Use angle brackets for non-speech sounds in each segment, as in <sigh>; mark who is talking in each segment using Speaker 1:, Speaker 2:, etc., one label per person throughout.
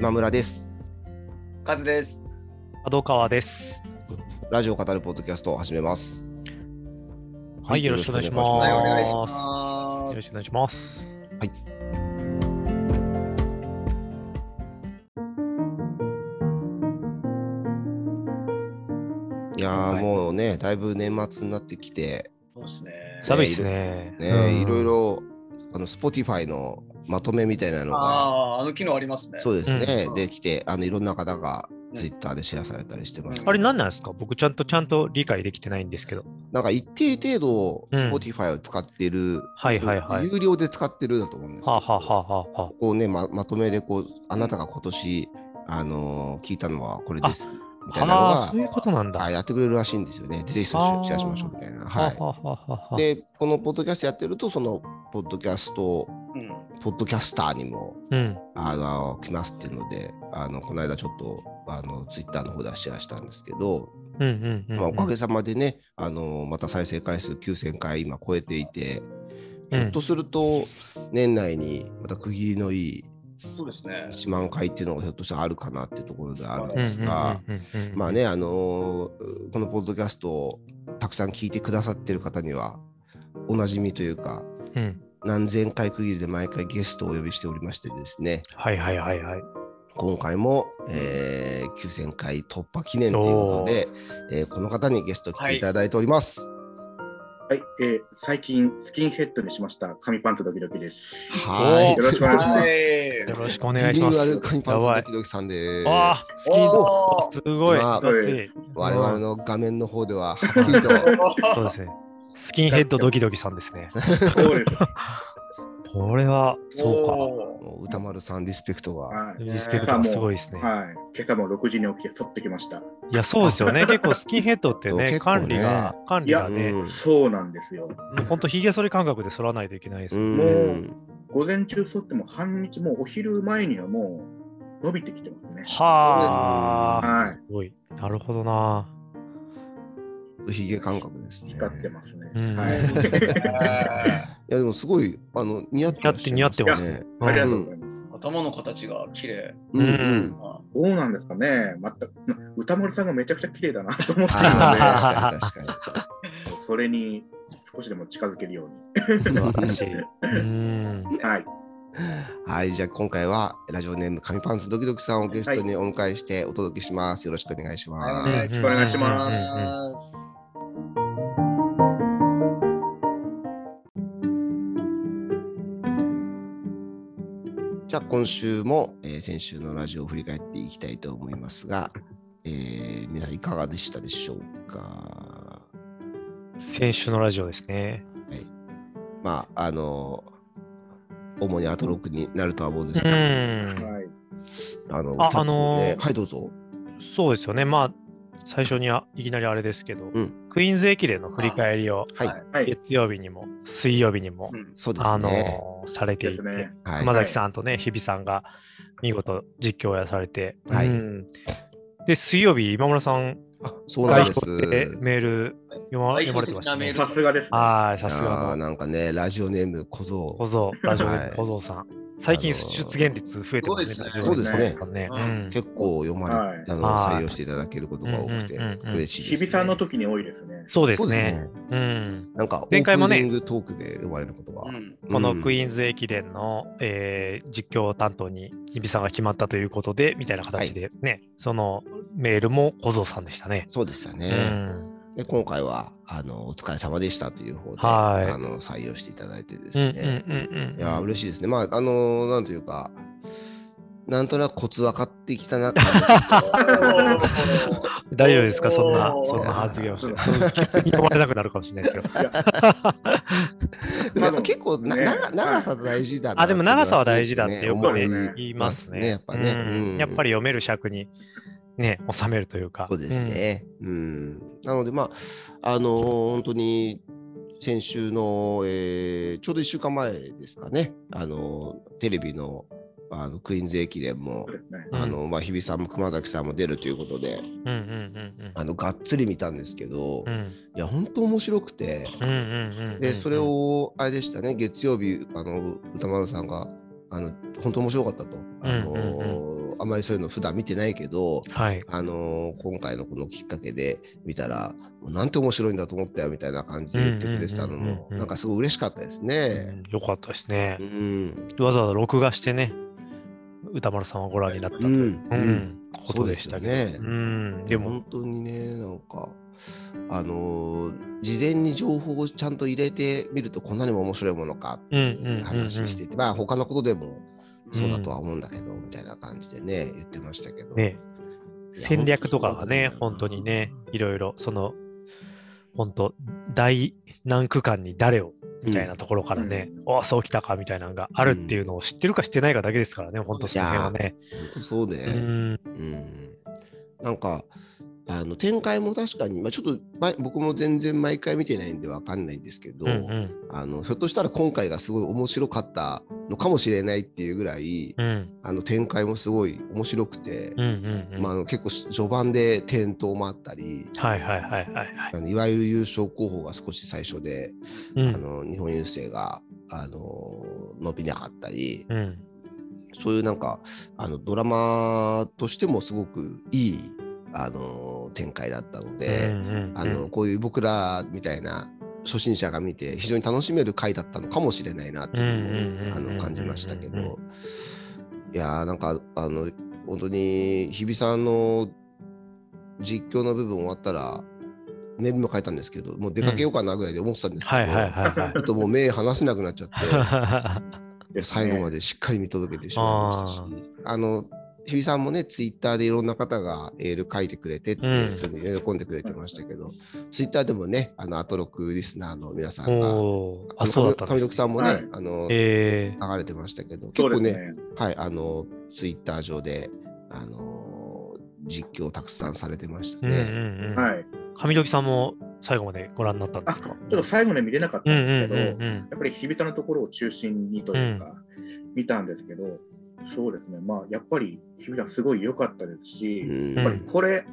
Speaker 1: 今村です。
Speaker 2: カズです。
Speaker 3: 角川です。
Speaker 1: ラジオを語るポッドキャストを始めます。
Speaker 3: はい、よろしくお願いします。
Speaker 2: はい、お願いし
Speaker 3: よ
Speaker 2: ます。
Speaker 3: ろしくお願いします。
Speaker 1: いやー、
Speaker 2: はい
Speaker 1: もうね、だいぶ年末になってきて、
Speaker 2: そうですね。
Speaker 3: 寒いっすね。
Speaker 1: ね、
Speaker 3: うん
Speaker 1: いろい。ろ、あの、Spotify のまとめみたいなのが、
Speaker 2: ああ、あの機能ありますね。
Speaker 1: そうですね、
Speaker 2: うん
Speaker 1: できて、あの、いろんな方が
Speaker 2: うん
Speaker 1: Twitter でシェアされたりしてます。
Speaker 3: あれ何なんですか？僕ちゃんとちゃんと理解できてないんですけど。
Speaker 1: なんか一定程度、
Speaker 3: うん
Speaker 1: Spotify を使ってる、
Speaker 3: はいはいはい。
Speaker 1: 有料で使ってるだと思うんですけど、
Speaker 3: はあ、はあはあは
Speaker 1: こうね、ままとめでこう、あなたが今年、あのー聞いたのはこれです。みたいなのが
Speaker 3: はあ、そういうことなんだ。
Speaker 1: はい、やってくれるらしいんですよね。でぜひシェアしましょうみたいな。
Speaker 3: は
Speaker 1: い。で、このポッドキャストやってると、そのポッドキャスト、
Speaker 2: うん。
Speaker 1: ポッドキャスターにも
Speaker 3: うん。
Speaker 1: あの来ますっていうので、あのこの間ちょっとあのツイッターの方でシェアしたんですけど。まあ、おかげさまでね、あのまた再生回数9000回今超えていて、ひ
Speaker 3: うん
Speaker 1: ょっとすると年内にまた区切りのいい
Speaker 2: そうですね。
Speaker 1: 1万回っていうのがひょっとしたらあるかなっていうところであるん
Speaker 3: うん
Speaker 1: ですが、まあ。ね、あのーこのポッドキャストをたくさん聞いてくださってる方には、おなじみというか、
Speaker 3: うん。
Speaker 1: 何千回区切りで毎回ゲストをお呼びしておりましてですね、
Speaker 3: はいはいはいはい。
Speaker 1: 今回も、えー9000回突破記念ということで、えーこの方にゲスト来ていただいております。
Speaker 4: はい、えー最近スキンヘッドにしました紙パンツドキドキです。
Speaker 1: はい。
Speaker 3: お
Speaker 4: よろしくお願いします。
Speaker 2: はい
Speaker 3: よろしくお願いします。
Speaker 1: リニューアルカニパンツドキドキさんです。
Speaker 3: ああ、スキーすごい。
Speaker 1: まあ我々の画面の方では、はっきりと、<laughs>
Speaker 3: そうですね。スキンヘッドドキドキさんですね。
Speaker 4: そうです。<laughs>
Speaker 3: これは、そうか。
Speaker 1: もう歌丸さんリスペクトが。
Speaker 4: はい。
Speaker 3: リスペクトがすごいですね。
Speaker 4: はい。今朝も6時に起きて剃ってきました。
Speaker 3: いや、そうですよね。<laughs> 結構スキンヘッドってね、管理が、管理がね、
Speaker 1: うん
Speaker 4: そうなんですよ。
Speaker 3: 本当ひげ剃り感覚で剃らないといけないです
Speaker 1: う
Speaker 3: もん。
Speaker 1: ん。
Speaker 4: 午前中剃っても半日もうお昼前にはもう伸びてきてますね。
Speaker 3: はあ、
Speaker 4: はい
Speaker 3: すごい。なるほどな。
Speaker 1: ヒゲ感覚ですね。
Speaker 4: 光ってますね。
Speaker 3: うん
Speaker 4: はい。<laughs>
Speaker 1: いやでもすごいあの似合ってらっしゃい
Speaker 3: 似合ってます
Speaker 1: ね。
Speaker 4: ありがとうございます。
Speaker 2: 頭の形が綺麗。
Speaker 1: うんう
Speaker 3: うん
Speaker 4: どうなんですかね。また歌丸さんがめちゃくちゃ綺麗だなと思って
Speaker 1: 確かに確か
Speaker 4: それに少しでも近づけるよう
Speaker 3: 素晴らしい。<laughs> うん。
Speaker 4: に。はい。
Speaker 1: に。はい、じゃあ今回はラジオネーム紙パンツドキドキさんをゲストにお迎えしてお届けします。よろしくお願いし
Speaker 2: は
Speaker 1: ます。
Speaker 2: い
Speaker 4: よろしくお願いします。
Speaker 1: じゃあ今週も、えー先週のラジオを振り返っていきたいと思いますが、えー皆さんいかがでしたでしょうか？
Speaker 3: 先週のラジオですね。
Speaker 1: まああの主にアトロックになるとは思うんです
Speaker 3: う
Speaker 1: けど、
Speaker 3: ん。
Speaker 4: はい。
Speaker 1: あの
Speaker 3: ああのー
Speaker 1: はいどうぞ。
Speaker 3: そうですよね。まあ、最初にはいきなりあれですけど、
Speaker 1: うん
Speaker 3: クイーンズ駅伝の振り返りを
Speaker 1: はい、
Speaker 2: はい
Speaker 4: はい。
Speaker 3: 月曜日にも水曜日にも、
Speaker 2: うん
Speaker 1: そうです
Speaker 3: あ
Speaker 1: ね。
Speaker 3: のされていて、
Speaker 4: ね。
Speaker 1: はい
Speaker 3: 熊崎さんとね、日比さんが見事実況をやされて、
Speaker 1: はい
Speaker 3: うんで、水曜日、今村さん、
Speaker 1: あそうなんです。
Speaker 3: でメール読ま
Speaker 2: 代
Speaker 3: 読まれてましたね。
Speaker 4: さすがですね。
Speaker 3: はい、さ
Speaker 1: さすがなんかね、ラジオネーム小僧。
Speaker 3: 小僧、ラジオネー
Speaker 1: はい
Speaker 3: ム小僧さん。最近
Speaker 1: あのー
Speaker 3: 出現率増えてますね。
Speaker 1: そうですね結構読まれ、
Speaker 4: はい
Speaker 1: あの
Speaker 3: はい
Speaker 1: 採用していただけることが多くて嬉しいです、ね。
Speaker 4: 日比さんの時に多いですね。
Speaker 3: そうで
Speaker 1: す
Speaker 3: すね
Speaker 1: ね。。
Speaker 3: うん。
Speaker 1: なんか、
Speaker 3: 前回もね
Speaker 1: トークで読まれることが。
Speaker 2: うん
Speaker 3: このクイ
Speaker 1: ーン
Speaker 3: ズ駅伝の、えー実況担当に日比さんが決まったということで、みたいな形でね、そのメールも小僧さんでしたね。
Speaker 1: そうでした
Speaker 3: う
Speaker 1: ね。
Speaker 3: ん。
Speaker 1: で今回はあのお疲れ様でしたという方で、
Speaker 3: はい
Speaker 1: あの採用していただいてです
Speaker 3: うんうん
Speaker 1: ね。
Speaker 3: うんうん。
Speaker 1: いや、嬉しいですね。まあ、あのなんというか、なんとなくコツ分かってきたな <laughs>
Speaker 3: 大丈夫ですか？そんな、そんな発言をして。
Speaker 1: いや
Speaker 3: そう逆に読まれなくなるかもしれないですよ。
Speaker 1: じ。<laughs> でも結構な、
Speaker 4: ね
Speaker 1: 長長さ大事だな
Speaker 3: あ、でも長さは大事だってよく言いますね。
Speaker 1: やっぱね。
Speaker 3: うんやっぱり読める尺にね、収めるというか。
Speaker 1: そうですね。うん。なので、まあ、あのー本当に先週の、えーちょうど1週間前ですかね、あのーテレビのあのクイーンズ駅伝も
Speaker 4: ね。
Speaker 3: うん
Speaker 1: あのまあ、日比さんも熊崎さんも出るということで、
Speaker 3: うんうんうんうん。
Speaker 1: あのがっつり見たんですけど、い
Speaker 3: うん。
Speaker 1: や、本当面白くて、
Speaker 3: うんうんうんうん
Speaker 1: で、それを、あれでしたね、月曜日、あの歌丸さんが、あの本当面白かったと、あの
Speaker 3: うんうん
Speaker 1: あまりそういうの普段見てないけど、
Speaker 3: はい。
Speaker 1: あのー今回のこのきっかけで見たら、なんて面白いんだと思ったよみたいな感じで言ってくれてたの
Speaker 3: うんうんうんうん
Speaker 1: も、
Speaker 3: うん
Speaker 1: なんかすごい嬉しかったですね。
Speaker 3: よかったですね
Speaker 1: う。ん。
Speaker 3: わざわざ録画してね、歌丸さんはご覧になったという、
Speaker 1: うん
Speaker 3: うんことでした
Speaker 1: ね
Speaker 3: うん、でも、
Speaker 1: 本当にね、なんか、あのー事前に情報をちゃんと入れてみると、こんなにも面白いものかって
Speaker 3: うんうんうんうん
Speaker 1: 話してて、まあ、他のことでもそうだとは思うんだけど、みたいな感じでね、言ってましたけど。
Speaker 3: ね、戦略とかがね、本
Speaker 1: 本当に
Speaker 3: ね、いろいろ、その、本当大何区間に誰をみたいなところからね、おお、そうきたかみたいなのがあるっていうのを知ってるか知ってないかだけですからね、本当その辺はね。
Speaker 1: 本当そうね。
Speaker 3: うん、
Speaker 1: うん。なんかあの展開も確かに、まあ、ちょっと前僕も全然毎回見てないんでわかんないんですけど、
Speaker 3: うんうん。
Speaker 1: あのひょっとしたら今回がすごい面白かったのかもしれないっていうぐらい、
Speaker 3: うん。
Speaker 1: あの展開もすごい面白くて、
Speaker 3: うんうんうん。
Speaker 1: まあ、あの結構序盤で転倒もあったり
Speaker 3: はいはいはいはいい
Speaker 1: わゆる優勝候補が少し最初で、
Speaker 3: うん。
Speaker 1: あの日本郵政があの伸びなかったり、
Speaker 3: うん。
Speaker 1: そういうなんかあのドラマとしてもすごくいいあの展開だったので、あのこういう僕らみたいな初心者が見て非常に楽しめる回だったのかもしれないなっていうのを感じましたけど。いやーなんかあの本当に日比さんの実況の部分終わったらメールにも書いたんですけどもう出かけようかなぐらいで思ってたんですけど、ちょっともう目離せなくなっちゃって。<laughs> 最後までしっかり見届けてしまいましたし、あの、日比さんもね、ツイッターでいろんな方がエール書いてくれてって、
Speaker 3: うん
Speaker 1: それで喜んでくれてましたけど、ツイッターでもね、あの、アトロクリスナーの皆さんが、
Speaker 3: あ、そうだったんです、
Speaker 1: 上六さんもね、
Speaker 4: はい
Speaker 1: あの、
Speaker 3: え
Speaker 1: 流れてましたけど、結構ね、
Speaker 4: ね。
Speaker 1: はい、あの、ツイッター上で、あの、実況をたくさんされてました
Speaker 3: ー、うん
Speaker 1: ね。
Speaker 3: うんうん。
Speaker 4: はい。
Speaker 3: 上時さんも最後までご覧になったんで
Speaker 4: あ、ち
Speaker 3: すか
Speaker 4: ょっと最後まで見れなかった
Speaker 3: うんうん
Speaker 4: んですけど、
Speaker 3: うんうん。
Speaker 4: やっぱり日比さんのところを中心にというか、見たんですけど、そうですね、まあ、やっぱり日比さんすごい良かったですし、
Speaker 1: うん。
Speaker 4: やっぱりこれ、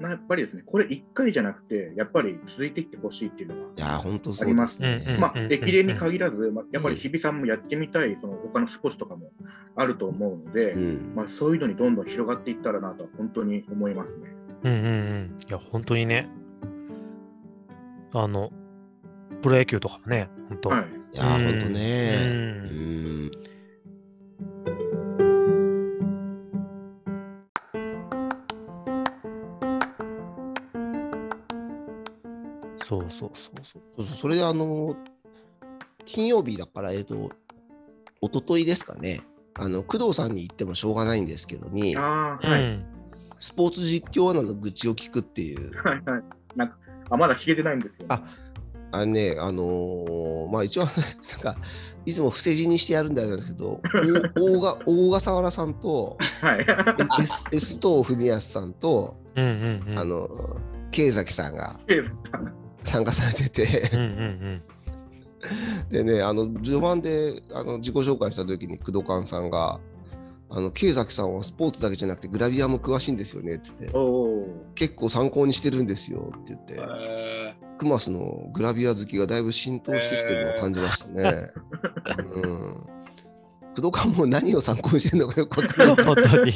Speaker 4: なやっぱりですね、これ1回じゃなくて、やっぱり続いていってほしいっていうのが
Speaker 1: いやー、本当そう
Speaker 4: ありますまあ、駅伝に限らず、まあ、やっぱ
Speaker 1: うん
Speaker 4: り日比さんもやってみたい、その他のスポーツとかもあると思うので、
Speaker 1: うん。
Speaker 4: まあ、そういうのにどんどん広がっていったらなと、本当に思いますね。
Speaker 3: うんうんうん。いや、本当にね、あの、プロ野球とかもね、本当、
Speaker 4: はい。
Speaker 1: いやー、本当
Speaker 3: う
Speaker 1: ね。うん
Speaker 3: そうそうそうそう。
Speaker 1: それであの、金曜日だから、えっと、一昨日ですかね、あの工藤さんに言ってもしょうがないんですけどに、
Speaker 4: ああ、はい。
Speaker 3: うん
Speaker 1: スポーツ実況アナの愚痴を聞くっていう、
Speaker 4: はいはい。なんか、あ、まだ聞けてないんですよ、ね。
Speaker 1: ああのね、あのーまあ一応、なんか、いつも伏せ字にしてやるんだですけど、お大が大笠原さんと、
Speaker 4: はい。
Speaker 1: エスエストー文康さんと、
Speaker 3: うんうんうん。
Speaker 1: あの、慶崎さんが参加されてて、
Speaker 3: うんうん
Speaker 1: でね、あの序盤であの自己紹介した時に工藤勘さんが、あの慶崎さんはスポーツだけじゃなくてグラビアも詳しいんですよねっつって。結構参考にしてるんですよって言って、
Speaker 2: え
Speaker 1: クマスのグラビア好きがだいぶ浸透してきてるのを感じましたね。うん工藤勘も何を参考にしてるのかよくわかんない
Speaker 3: うん。<laughs> 本当に。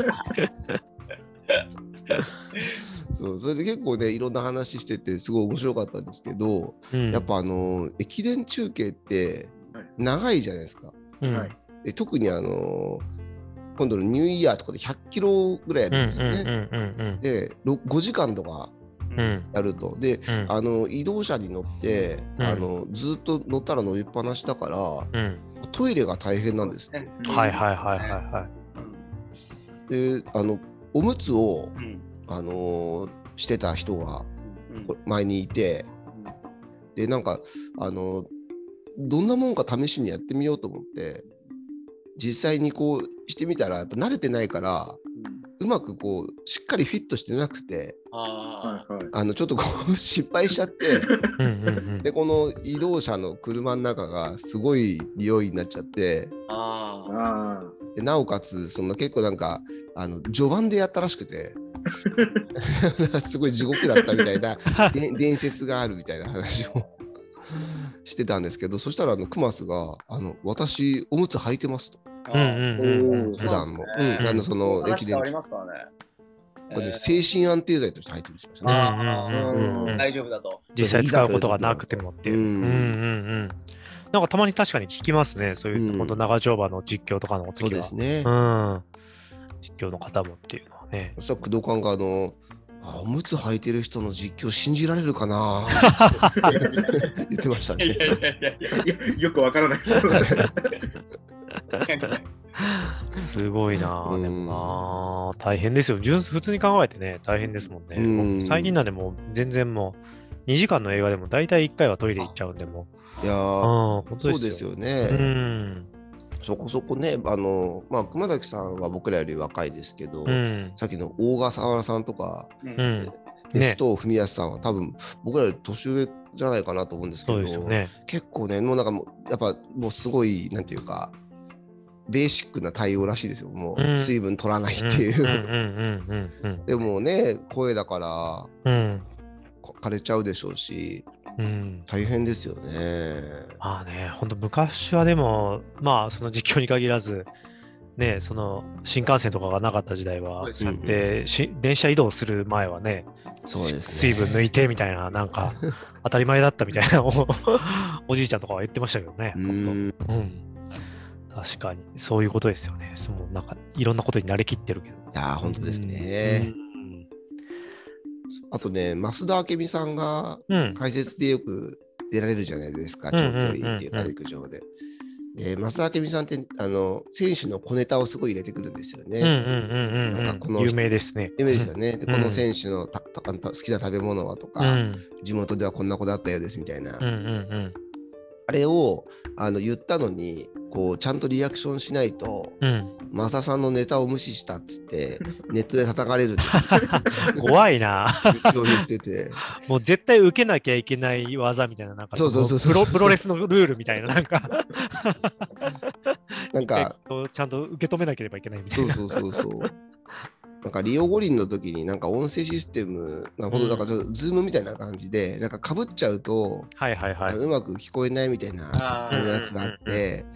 Speaker 1: そうそれで結構ねいろんな話しててすごい面白かったんですけど、
Speaker 3: うん
Speaker 1: やっぱあの駅伝中継って
Speaker 4: はい
Speaker 1: 長いじゃないですか。
Speaker 3: うん
Speaker 4: はい。
Speaker 1: で特にあの今度のニューイヤーとかで100キロぐらいやるんですよね。
Speaker 3: うんうん
Speaker 1: でろ5時間とかやると。で
Speaker 3: うん
Speaker 1: あの移動車に乗って、
Speaker 3: うん
Speaker 1: あのずっと乗ったら乗りっぱなしだから
Speaker 3: うん
Speaker 1: トイレが大変なんですって。
Speaker 3: はいはいはいはいはい。
Speaker 1: であのおむつを、
Speaker 2: うん
Speaker 1: あのしてた人が
Speaker 2: うん。
Speaker 1: 前にいてでなんかあのどんなもんか試しにやってみようと思って実際にこうしてみたらやっぱ慣れてないからうまくこうしっかりフィットしてなくて
Speaker 2: あ
Speaker 4: はいはい。
Speaker 1: あのちょっとこう失敗しちゃって
Speaker 3: うんうんうん。
Speaker 1: でこの移動車の車の中がすごい匂いになっちゃってでなおかつその結構なんかあの序盤でやったらしくてすごい地獄だったみたいなで伝説があるみたいな話を <laughs> してたんですけどそしたらあのクマスがあの「私おむつ履いてます」と。
Speaker 3: うんうんうんうん
Speaker 1: 普段
Speaker 2: うなん
Speaker 1: あのその駅伝
Speaker 2: 話変わりますからね。
Speaker 1: 精神安定剤として入ってるんですよね。
Speaker 2: 大丈夫だと。
Speaker 3: 実際使うことがなくてもっていう。
Speaker 1: う
Speaker 3: うんんうんうん。なんかたまに確かに聞きますね。そういうう、
Speaker 1: ん
Speaker 3: 本当長丁場の実況とかの
Speaker 1: そう
Speaker 3: 時は。
Speaker 1: ですね。
Speaker 3: うん。実況の方もっていうのはね。
Speaker 1: そしたら工藤官があの、あおむつ履いてる人の実況信じられるかな？言ってましたね。
Speaker 2: いやいやいや
Speaker 4: よくわからないです。
Speaker 3: すごいなあ
Speaker 1: うん
Speaker 3: でもなあ大変ですよ。純普通に考えてね、大変ですもんね。
Speaker 1: うん
Speaker 3: 僕最近なんでもう全然もう、2時間の映画でも大体1回はトイレ行っちゃうんでもう。
Speaker 1: いやー
Speaker 3: うん、本当ですよ。
Speaker 1: ですよ
Speaker 3: う
Speaker 1: ね。
Speaker 3: ん。
Speaker 1: そこそこね、あの、まあ、熊崎さんは僕らより若いですけど、
Speaker 3: うん。
Speaker 1: さっきの大笠原さんとか、
Speaker 2: う
Speaker 3: うん
Speaker 1: 文康さんは多分僕らより年上じゃないかなと思うんですけど、
Speaker 3: ね。
Speaker 1: 結構ね、もうなんかもう、やっぱもうすごい、なんていうか、ベーシックな対応らしいですよ。もう
Speaker 3: うん
Speaker 1: 水分取らないっていう。でもね、声だから枯れちゃうでしょうし、
Speaker 3: うん。
Speaker 1: 大変ですよね。
Speaker 3: まあね、本当昔はでも、まあその実況に限らず、ね、その新幹線とかがなかった時代は、
Speaker 2: そう
Speaker 3: ってし電車移動する前はね、
Speaker 1: そうですね。
Speaker 3: 水分抜いてみたいな、なんか当たり前だったみたいな <laughs> おおじいちゃんとかは言ってましたけどね。
Speaker 1: う
Speaker 3: 本
Speaker 1: ん。
Speaker 3: 当うん。確かに、そういうことですよね。そのなんかいろんなことに慣れきってるけど。
Speaker 1: いやー、本当ですね。
Speaker 3: うん。
Speaker 1: あとね、増田明美さんが
Speaker 3: うん。
Speaker 1: 解説でよく出られるじゃないですか、
Speaker 3: うん
Speaker 1: 長距離っていうか、陸上で。で、増田明美さんって、あの、選手の小ネタをすごい入れてくるんですよね。なんかこの
Speaker 3: 有名ですね。
Speaker 1: 有名ですよね。で
Speaker 3: うん
Speaker 1: この選手のたたた好きな食べ物はとか、
Speaker 3: うん。
Speaker 1: 地元ではこんなことあったようですみたいな、
Speaker 3: うんうん
Speaker 1: あれをあの言ったのにこうちゃんとリアクションしないと
Speaker 3: うん。うん。
Speaker 1: マサさんのネタを無視したっつってネットで叩かれるって <laughs>
Speaker 3: 怖いな。
Speaker 1: 言言ってて
Speaker 3: もう絶対受けなきゃいけない技みたいな、なんか
Speaker 1: そうそうそうそう
Speaker 3: のプロプロレスのルールみたいな、なんか
Speaker 1: なんか
Speaker 3: ちゃんと受け止めなければいけないみたいな。
Speaker 1: そうそうそうそうなんかリオ五輪の時になんか音声システムなほんとなんかちょっとズームみたいな感じでなんかかぶっちゃうと、
Speaker 3: はいはいはい。
Speaker 1: うまく聞こえないみたいなやつがあって、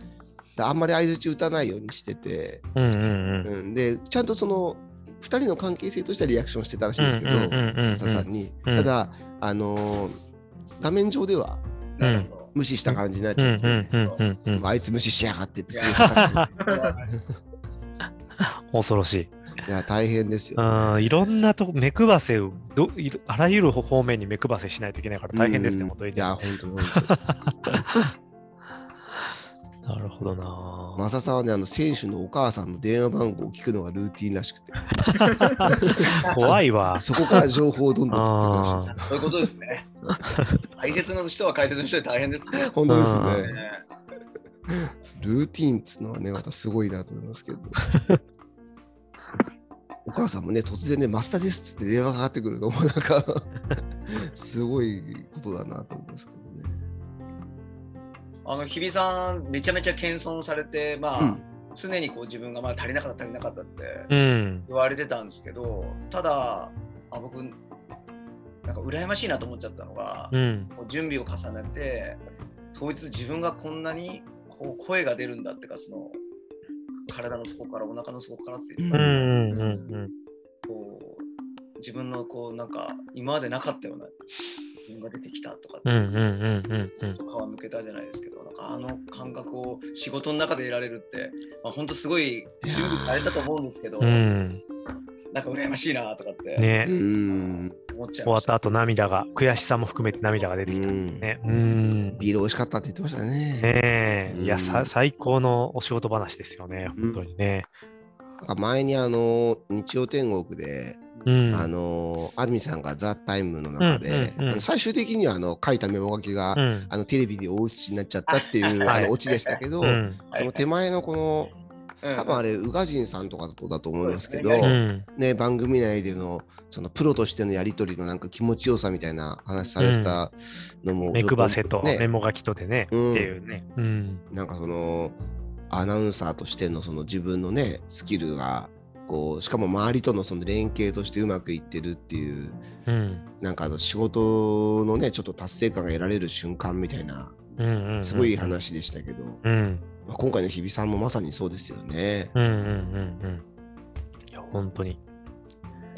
Speaker 1: あんまり相づち打たないようにしてて、
Speaker 3: うんうんうん。
Speaker 1: うん、でちゃんとその2人の関係性としてはリアクションしてたらしいんですけど、
Speaker 3: うんうんうんうん
Speaker 1: 松田さんに。
Speaker 3: うん
Speaker 1: ただ、あのー画面上では
Speaker 2: なるほど
Speaker 1: 無視した感じになっちゃって、
Speaker 3: んうんうんうん。
Speaker 1: あいつ無視しやがってって
Speaker 2: い
Speaker 1: すごい <laughs>
Speaker 3: 恐ろしい。
Speaker 1: いや大変ですよ。
Speaker 3: うん、いろんなとこ、目配せをどあらゆる方面に目配せしないといけないから大変ですね、
Speaker 1: うん
Speaker 3: 本当にね。
Speaker 1: いや、本当に本
Speaker 3: なるほどな
Speaker 1: 当。マサさんはね、あの選手のお母さんの電話番号を聞くのがルーティンらしくて、<laughs>
Speaker 3: 怖いわ。
Speaker 1: そこから情報をどんどん取っていくらしいです。
Speaker 2: そういうことですね。解説の人は解説の人で大変ですね。
Speaker 1: 本当です
Speaker 3: うん
Speaker 1: ね。
Speaker 2: ね
Speaker 1: ルーティンっつうのはね、またすごいなと思いますけど。お母さんもね、突然ね、マスターですっつって電話がかかってくるのもなんか、すごいことだなと思いますけどね。
Speaker 2: あの日比さん、めちゃめちゃ謙遜されて、まあ、
Speaker 1: うん
Speaker 2: 常にこう自分がまあ足りなかった、足りなかったって
Speaker 3: うん。
Speaker 2: 言われてたんですけど、ただ、あ僕、なんか羨ましいなと思っちゃったのが、
Speaker 3: うん。
Speaker 2: こう準備を重ねて、当日自分がこんなにこう声が出るんだってか、その体の底からお腹の底からっていうか、
Speaker 3: うん。うん。うん。
Speaker 2: こう自分のこうなんか今までなかったような自分が出てきたとかって、
Speaker 3: うん。うん。うん。うん。
Speaker 2: ちょっと皮むけたじゃないですけど、なんかあの感覚を仕事の中で得られるって、まあ、本当すごい準備されたと思うんですけど、
Speaker 3: うん。
Speaker 2: なんか羨ましいなとかって
Speaker 3: ね
Speaker 1: う。ん。
Speaker 2: 思っ。
Speaker 3: 終わった後涙が、悔しさも含めて涙が出てきた。
Speaker 1: うん
Speaker 3: ね。うん。
Speaker 1: ビール美味しかったって言ってましたね。
Speaker 3: ねえ。いや、さ
Speaker 1: うん
Speaker 3: 最高のお仕事話ですよね。本当にね。
Speaker 1: なんか前にあの日曜天国で、
Speaker 3: うん。
Speaker 1: あの安住さんが「ザ・タイムの中で、
Speaker 3: うんうんうん
Speaker 1: あの最終的にはあの書いたメモ書きが、
Speaker 3: うん。
Speaker 1: あのテレビで大写しになっちゃったっていう、
Speaker 3: はい
Speaker 1: あのオチでしたけど、
Speaker 3: うん。
Speaker 1: その手前のこの
Speaker 2: うん
Speaker 1: 多分あれ宇賀神さんとかだとだと思いますけど。ね、番組内でのそのプロとしてのやり取りのなんか気持ちよさみたいな話されてたのも、
Speaker 3: 目配せと
Speaker 1: ね
Speaker 3: メモ書きとでね、
Speaker 1: うん
Speaker 3: っていうね。うん。
Speaker 1: なんかそのアナウンサーとしてのその自分のねスキルがこうしかも周りとのその連携としてうまくいってるっていう
Speaker 3: うん。
Speaker 1: なんかあの仕事のねちょっと達成感が得られる瞬間みたいな
Speaker 3: うんうんうん
Speaker 1: すごい話でしたけど、
Speaker 3: うん。
Speaker 1: まあ、今回の日比さんもまさにそうですよね。
Speaker 3: うんうんうんうん。いや、本当に。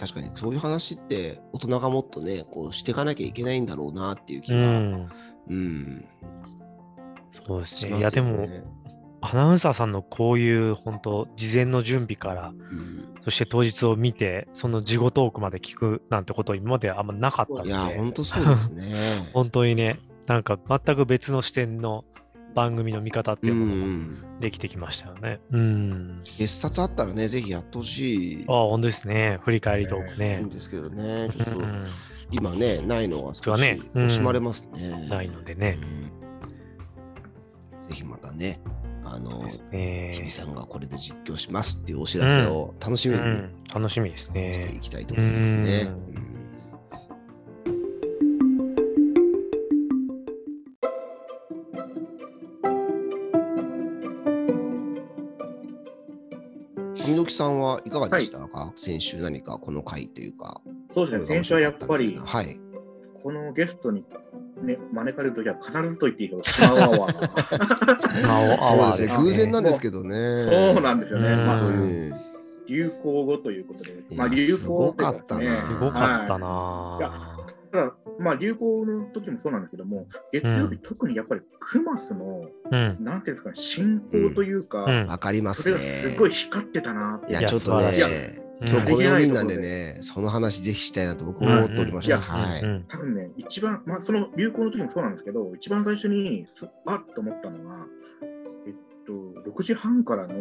Speaker 1: 確かにそういう話って大人がもっとね、こうしていかなきゃいけないんだろうなっていう気
Speaker 3: う
Speaker 1: が、
Speaker 3: ん。
Speaker 1: うん、
Speaker 3: そうですね。
Speaker 1: ね。
Speaker 3: いや、でも、アナウンサーさんのこういう本当、事前の準備から、
Speaker 1: うん
Speaker 3: そして当日を見て、その事後トークまで聞くなんてこと今まであんまなかったので、
Speaker 1: いや、本当そうですね。<laughs>
Speaker 3: 本当にね、なんか全く別の視点の番組の見方って
Speaker 1: う
Speaker 3: いうものが
Speaker 1: ん、
Speaker 3: できてきましたよね。うん。
Speaker 1: 別冊あったらね、ぜひやってほしい
Speaker 3: ああ、本当ですね。振り返りトークね
Speaker 1: ん。ですけどね、ちょっと
Speaker 3: うん
Speaker 1: 今ね、ないのは少し惜しまれますね。
Speaker 3: ないのでね。
Speaker 1: うんぜひまたね、あの、
Speaker 3: です
Speaker 1: 日。さんがこれで実況しますっていうお知らせを楽しみに
Speaker 3: うん、楽しみです
Speaker 1: して
Speaker 3: ね
Speaker 1: い。きたいと思いますね。
Speaker 3: うん
Speaker 1: うん上野木さんはいかがでしたか、先週何かこの回というか。
Speaker 4: そうですね、先週はやっぱり、
Speaker 1: はい。
Speaker 4: このゲストに、ね、招かれるときは必ずと言っていいけど、シマワワが。
Speaker 1: そうですね。偶然なんですけどね。
Speaker 4: そうなんですよね。
Speaker 3: うん
Speaker 4: まあ。流行語ということで、まあ、流行ってすね、
Speaker 1: す
Speaker 3: すごかった
Speaker 4: は
Speaker 3: な
Speaker 4: ただ、まあ、流行の時もそうなんですけども、月曜日、特にやっぱりクマスの、
Speaker 3: うん。
Speaker 4: なんていうんですかね、進行というか、
Speaker 3: うん
Speaker 1: わかりますね。
Speaker 4: それがすごい光ってたなって
Speaker 1: いや、ちょっとね今日この4人なんでね、その話ぜひしたいなと僕も思っておりました。
Speaker 4: うん
Speaker 1: はい。
Speaker 3: うん
Speaker 4: 多分ね、一番、まあ、その流行の時もそうなんですけど、一番最初に、そあっと思ったのが、えっと、6時半からの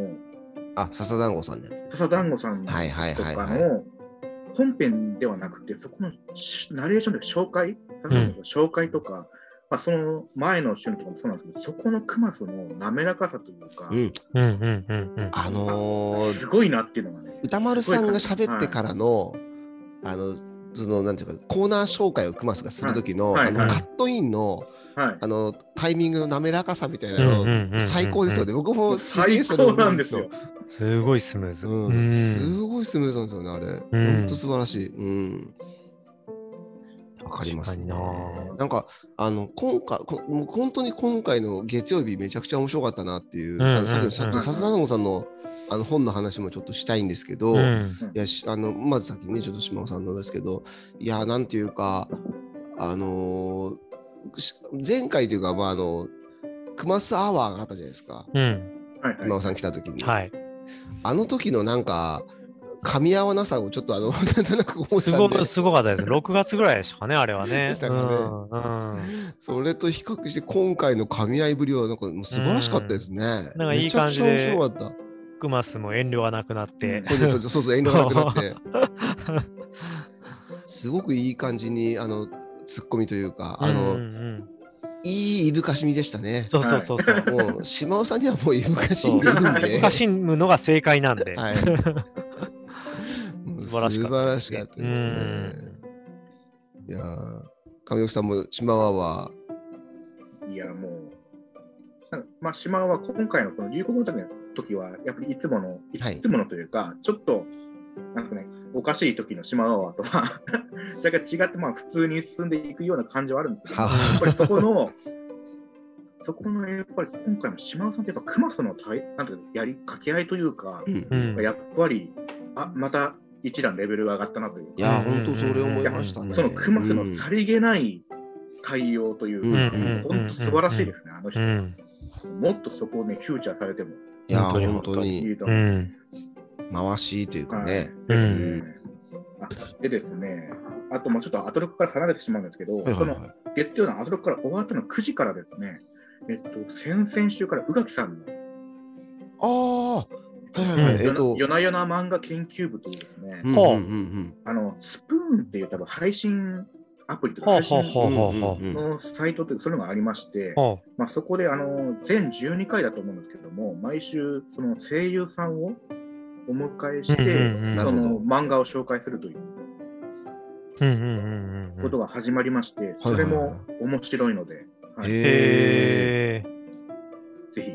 Speaker 1: あ、笹団子さんね。
Speaker 4: 笹団子さんと
Speaker 1: はいはいはいはい。
Speaker 4: 本編ではなくて、そこのしナレーションで紹介、紹介とか、まあ、その前の週のとかもそうなんですけど、そこのクマスの滑らかさというか、
Speaker 1: うん。
Speaker 3: うんうんうんうん。
Speaker 1: あのー
Speaker 4: すごいなっていうのがね。
Speaker 1: 歌丸さんが喋って
Speaker 4: ら、
Speaker 1: からの、あの、その、なんていうか、コーナー紹介をクマスがするときの、あの、
Speaker 4: はいはい
Speaker 1: カットインの、
Speaker 4: はいはい
Speaker 1: あの、タイミングの滑らかさみたいな
Speaker 3: うんうんうんうん
Speaker 1: の、最高ですよね。僕も
Speaker 4: 最高なんですよ。。
Speaker 3: すごいスムーズ。
Speaker 1: うん、
Speaker 3: うん
Speaker 1: すごいスムーズなんですよね、あれ。
Speaker 3: うん
Speaker 1: ほんと素晴らしい。うん。わかりますね。
Speaker 3: な
Speaker 1: なんか、あの、今回、こもう本当に今回の月曜日めちゃくちゃ面白かったなっていう、
Speaker 3: うん
Speaker 1: あのさっき
Speaker 3: うん
Speaker 1: さっき
Speaker 4: うん
Speaker 1: 笹田子さんのあの本の話もちょっとしたいんですけど、い
Speaker 3: うん
Speaker 1: やしあのまず先にね、ちょっと島尾さんのですけど、いや、なんていうか、あのーし前回というか、まあ、あの、クマスアワーがあったじゃないですか、
Speaker 3: うん。
Speaker 4: はいはい
Speaker 1: さん来た時に。
Speaker 3: はい。
Speaker 1: あの時のなんか、噛み合わなさをちょっとあの、<laughs> なんとなく思ってたんで
Speaker 3: すごい、すごかったです。6月ぐらいでしたかね、あれはね。<laughs>
Speaker 1: でしたかね
Speaker 3: うんうん
Speaker 1: それと比較して今回の噛み合いぶりはなんかもう素晴らしかったですね。
Speaker 3: なんかいい感じで
Speaker 1: めちゃくちゃ面白かっ
Speaker 3: クマスも遠慮がなくなって。
Speaker 1: た。そうですそうそう遠慮がなくなって。<laughs> すごくいい感じにあのツッコミというか、あの、
Speaker 3: うんうんうん
Speaker 1: いいいぶかしみでしたね。
Speaker 3: そうそうそうそう。
Speaker 1: もう島尾さんにはもういぶかし
Speaker 3: そう
Speaker 1: んでいるんで。
Speaker 3: おかしむのが正解なんで。
Speaker 1: はい。
Speaker 3: 素晴らしかったですね
Speaker 1: 素晴らしかったですね。いやー、上岡さんも島輪は？い
Speaker 4: や、もう、まあ、島は今回のこの流行語の時の時は、やっぱりいつもの、
Speaker 1: はい
Speaker 4: いつものというか、ちょっと、なんかね、おかしい時の島川とは <laughs> 若干違って、まあ、普通に進んでいくような感じはあるんですけど、
Speaker 1: は
Speaker 4: やっぱりそこの、そこのやっぱり今回の島尾さんってやっぱクマスの対なんていうかやり掛け合いというか、
Speaker 1: うん。
Speaker 3: うん
Speaker 4: やっぱり、あまた一段レベルが上がったなというか。
Speaker 1: いや本当それ思いましたね。
Speaker 4: そのクマスの
Speaker 1: うん
Speaker 4: さりげない対応というか、本当素晴らしいですね、あの人。
Speaker 3: うん。
Speaker 4: もっとそこをね、フューチャーされても。
Speaker 1: いやー、
Speaker 3: 本当に。
Speaker 1: 本当
Speaker 4: い
Speaker 1: に。
Speaker 4: いと思う。
Speaker 3: うん。
Speaker 1: 回しというかね。
Speaker 3: うん
Speaker 4: はいですねあでですね、あともうちょっとアトロックから離れてしまうんですけど、
Speaker 1: はいはい
Speaker 4: その
Speaker 1: はい。
Speaker 4: 月曜のアトロックから終わったの9時からですね、えっと、先々週から宇垣さんの、
Speaker 1: ああ、はいはいはい。
Speaker 3: うん
Speaker 1: えっと、
Speaker 4: 夜な夜な漫画研究部というですね、
Speaker 1: うんうん
Speaker 3: ほう
Speaker 1: うん
Speaker 4: あのスプーンっていう多分配信アプリというか配信のサイトというかそういうのがありまして、
Speaker 3: ほ
Speaker 4: まあ、そこであの全12回だと思うんですけども、毎週その声優さんをお迎えして、その漫画を紹介するという
Speaker 3: う。うんうんうんうん。
Speaker 4: ことが始まりまして、
Speaker 1: はい
Speaker 4: それも面白いので。ぜ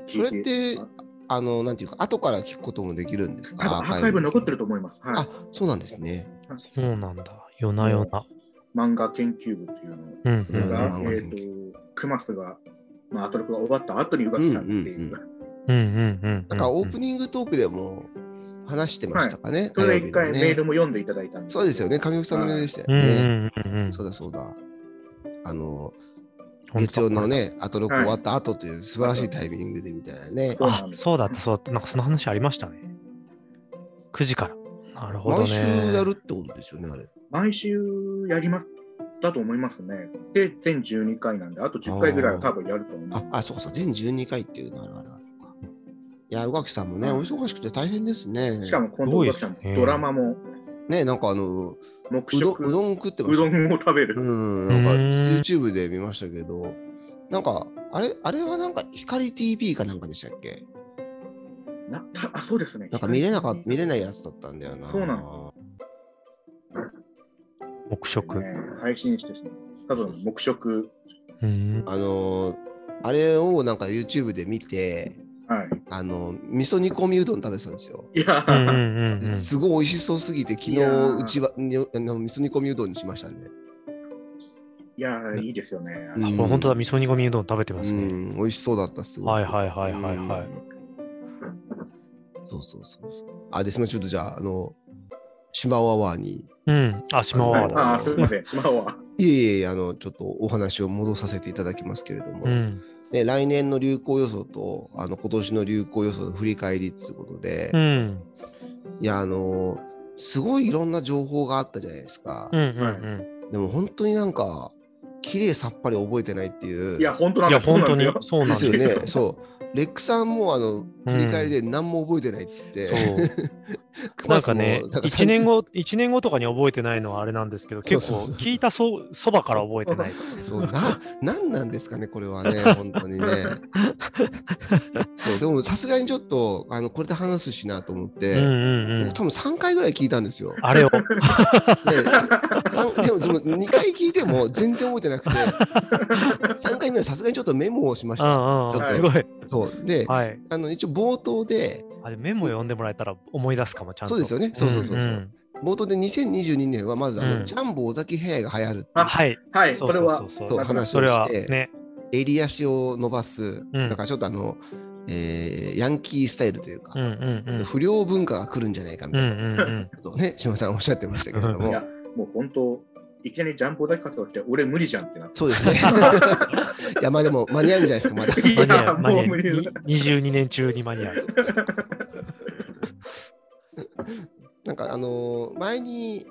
Speaker 4: ひ
Speaker 1: それ
Speaker 4: 聞いて。
Speaker 1: って、あの、なんていうか、後から聞くこともできるんですか？
Speaker 4: アーカイブ残ってると思います。は
Speaker 1: あ、そうなんですね。
Speaker 3: そうなんだ。夜な夜な。
Speaker 4: い、漫画研究部っていうのが、
Speaker 1: うん
Speaker 4: えっ、と、クマスが、まあ、アトロクが終わった後に宇垣さんっていう。
Speaker 1: うんうん
Speaker 3: うんうんうん。
Speaker 1: なんかオープニングトークでも話してましたかね。
Speaker 4: それで一回メールも読んでいただいたんです
Speaker 1: そうですよね。上岡さんのメールでしたよね。そうだそうだ。あの、月曜のね、アトロク終わった後という素晴らしいタイミングでみたいなね。
Speaker 3: あそうだった、そうだった。なんかその話ありましたね。9時から。なるほどね。
Speaker 1: 毎週やるってことですよね、あれ。
Speaker 4: 毎週やりまだと思いますね。で、全12回なんで、あと10回ぐらいは多分やると思う。
Speaker 1: あ、あ、そうかそう、全12回っていうのがあるある。いや、宇垣さんもね、
Speaker 4: うん
Speaker 1: お忙しくて大変ですね。
Speaker 4: しかも、今度、宇垣さんドラマも
Speaker 1: ね、なんかあの、
Speaker 4: 黙
Speaker 1: うどん
Speaker 4: 食、
Speaker 1: うどん食ってました。
Speaker 4: うどんを食べる。
Speaker 1: うん、なんか YouTube で見ましたけど、なんか、あれ、あれはなんか光 TV かなんかでしたっけ？
Speaker 4: なたあ、そうですね。
Speaker 1: なんか見れなかった、見れないやつだったんだよな。
Speaker 4: そうなの
Speaker 3: 黙食。
Speaker 4: ね配信してですね。多分、黙食。
Speaker 3: うん。
Speaker 1: あのーあれをなんか YouTube で見て、
Speaker 4: はい。
Speaker 1: あの、味噌煮込みうどん食べてたんですよ。
Speaker 4: いや
Speaker 3: うんうん
Speaker 4: ー、
Speaker 3: うんうん。
Speaker 1: すごい美味しそうすぎて、昨日うちはにあの味噌煮込みうどんにしましたね。
Speaker 4: いやー、いいですよね。
Speaker 1: うん
Speaker 3: これ本当だ、味噌煮込みうどん食べてますね。
Speaker 1: うん、美味しそうだった、すごい。
Speaker 3: はいはいはいはいはい。
Speaker 1: うんそうそうそうそう。あ、ですね、ちょっとじゃあ、あの、島ワワーに、
Speaker 3: うん。あ、島
Speaker 4: はい
Speaker 3: ワだ。
Speaker 4: あー、すみません、スマホは。<laughs>
Speaker 1: いえいえ、あの、ちょっとお話を戻させていただきますけれども、
Speaker 3: うん。
Speaker 1: ね、来年の流行予想と、あの、今年の流行予想の振り返りっていうことで、
Speaker 3: うん。
Speaker 1: いや、あの、すごいいろんな情報があったじゃないですか。
Speaker 3: うんうん
Speaker 1: でも本当になんか、綺麗さっぱり覚えてないっていう。
Speaker 4: いや、本当
Speaker 3: うん。いや、
Speaker 4: なんですそう
Speaker 3: 本
Speaker 4: なんですよ。
Speaker 3: 当にそうなん
Speaker 1: で
Speaker 3: です。よ
Speaker 1: ね。そう。レックさんもあの振り返りで何も覚えてないっつって。
Speaker 3: そう。
Speaker 1: 熊さも
Speaker 3: なんかね、
Speaker 1: なんか
Speaker 3: 1年後、一年後とかに覚えてないのはあれなんですけど、結構聞いたそそばから覚えてない。
Speaker 1: そうな、なんなんですかね、これはね、本当にね。そうでも、さすがにちょっと、あの、これで話すしなと思っ
Speaker 3: うん
Speaker 1: て、
Speaker 3: うんうん
Speaker 1: 僕。多分3回ぐらい聞いたんですよ。
Speaker 3: あれを。
Speaker 1: で <laughs> 三でも、でも2回聞いても全然覚えてなくて、3回目はさすがにちょっとメモをしまし
Speaker 3: う
Speaker 1: た。
Speaker 3: すごい。
Speaker 1: そう。で、
Speaker 3: はい。
Speaker 1: あの、一応冒頭で、
Speaker 3: あれメモ読んでもらえたら思い出すかも、ちゃんと。
Speaker 1: そうですよね。そうそうそうそう。
Speaker 3: ん
Speaker 1: 冒頭で2022年はまずあの、
Speaker 3: うん
Speaker 1: ジャンボ尾崎ヘアが流行る
Speaker 3: はい。
Speaker 4: はい、
Speaker 3: そ
Speaker 4: れは
Speaker 3: そうそう
Speaker 1: と話
Speaker 3: それは
Speaker 1: をして、
Speaker 3: ね。
Speaker 1: 襟足を伸ばす、なんかちょっとあの、えーヤンキースタイルというか、
Speaker 3: うんうんうん。
Speaker 1: 不良文化が来るんじゃないかみたい
Speaker 3: うん
Speaker 1: な
Speaker 3: うんうん。
Speaker 1: ことをね、島さんおっしゃってましたけれども
Speaker 4: いや、、もう本当、いきなりジャンボだけ買ってきて、俺無理じゃんってなって。
Speaker 1: そうですね。<laughs> いや、まあでも間に合うんじゃないですか、まだ。
Speaker 4: いや。もう無理だ
Speaker 3: に22年中に間に合う。
Speaker 1: なんかあのー前に、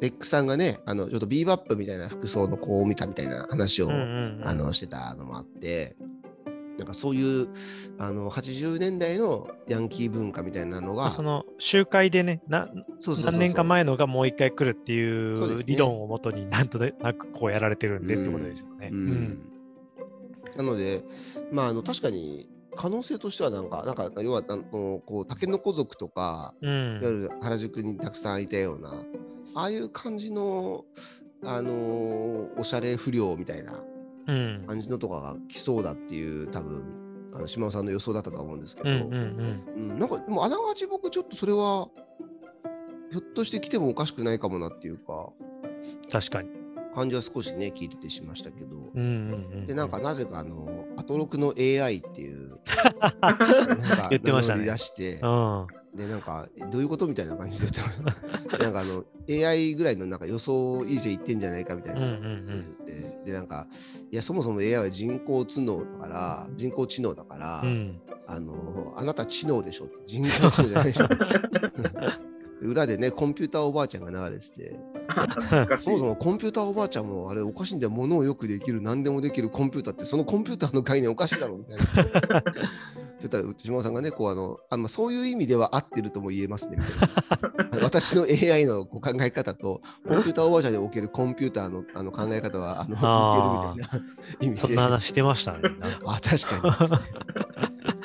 Speaker 1: レックさんがね、あのちょっとビーバップみたいな服装の子を見たみたいな話を、
Speaker 3: うんうんうん
Speaker 1: あのしてたのもあって、なんかそういうあの80年代のヤンキー文化みたいなのが、
Speaker 3: その集会でねな、何年か前のがもう一回来るってい
Speaker 1: そう
Speaker 3: 理論をもとになんとなくこうやられてるんでってことですよね。
Speaker 1: なので、まあ、あの確かに可能性としてはなんか、なんか要はあのこうタケノコ族とか、
Speaker 3: う
Speaker 1: いわ
Speaker 3: ん
Speaker 1: ゆる原宿にたくさんいたような、ああいう感じの、あのーおしゃれ不良みたいな
Speaker 3: うん
Speaker 1: 感じのとかが来そうだっていう、多分あの島尾さんの予想だったと思うんですけど、
Speaker 3: うん
Speaker 1: なんか、でもあながち僕、ちょっとそれは、ひょっとして来てもおかしくないかもなっていうか、
Speaker 3: 確かに。
Speaker 1: 感じは少しね、聞いててしましたけど、で、なんかなぜかあの、アトロクの AI っていう、<laughs>
Speaker 3: 言ってましたね。
Speaker 1: 出して、
Speaker 3: うん
Speaker 1: で、なんか、どういうことみたいな感じで。<laughs> なんかあの、AI ぐらいのなんか予想いい線いってんじゃないかみたいな、
Speaker 3: うんうんうん
Speaker 1: で、なんか、いや、そもそも AI は人工知能だから、人工知能だから、
Speaker 3: うん
Speaker 1: あの、あなた知能でしょって、人工知能じゃないでしょ。<laughs> 裏でね、コンピューターおばあちゃんが流れてて、そもそ。もコンピューターおばあちゃんもあれおかしいんだよ、ものをよくできる、何でもできるコンピューターって、そのコンピューターの概念おかしいだろうみたいな。<laughs> って言ったら、内村さんがね、こうあのあまあ、そういう意味では合ってるとも言えますねみたいな。私の AI のこう考え方と、コンピューターおばあちゃんにおけるコンピューターのあの考え方はあの似てるみたいな意味で。
Speaker 3: そんな話してましたね。
Speaker 1: あ、確かに。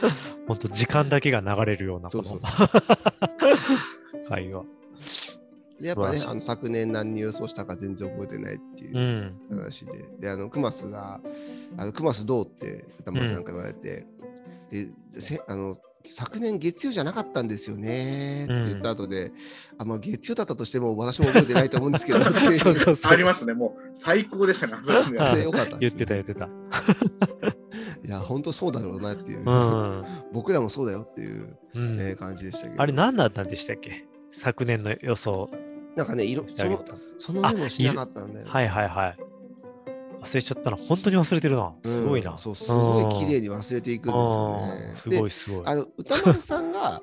Speaker 1: <laughs>
Speaker 3: 本当時間だけが流れるようなこの <laughs> 会話。
Speaker 1: でやっぱねあの昨年何に予想したか全然覚えてないっていう
Speaker 3: うん。
Speaker 1: 話で、で、あの、クマスが、あのクマスどうって、歌丸さんか言われて、でせあの、昨年月曜じゃなかったんですよねって言った後で、あまあ、月曜だったとしても私も覚えてないと思うんですけど、<laughs>
Speaker 3: そうそうそう。
Speaker 4: ありますね、もう最高でしたね。あそこには
Speaker 3: はい
Speaker 1: でよかったです
Speaker 3: 言ってた言ってた。<laughs>
Speaker 1: いや、本当そうだろうなっていう、
Speaker 3: うん。
Speaker 1: 僕らもそうだよっていう、
Speaker 3: うん
Speaker 1: えー感じでしたけど。
Speaker 3: あれ何だったんでしたっけ？昨年の予想
Speaker 1: なんかね、色その
Speaker 3: してあげた。
Speaker 1: そのメモしなかったんだよね。
Speaker 3: はいはいはい。忘れちゃったな。本当に忘れてるな。
Speaker 1: うん
Speaker 3: すごいな。
Speaker 1: そう、すごい綺麗に忘れていくんですよね
Speaker 3: うん。すごい
Speaker 1: です
Speaker 3: ごい。
Speaker 1: あの歌丸さんが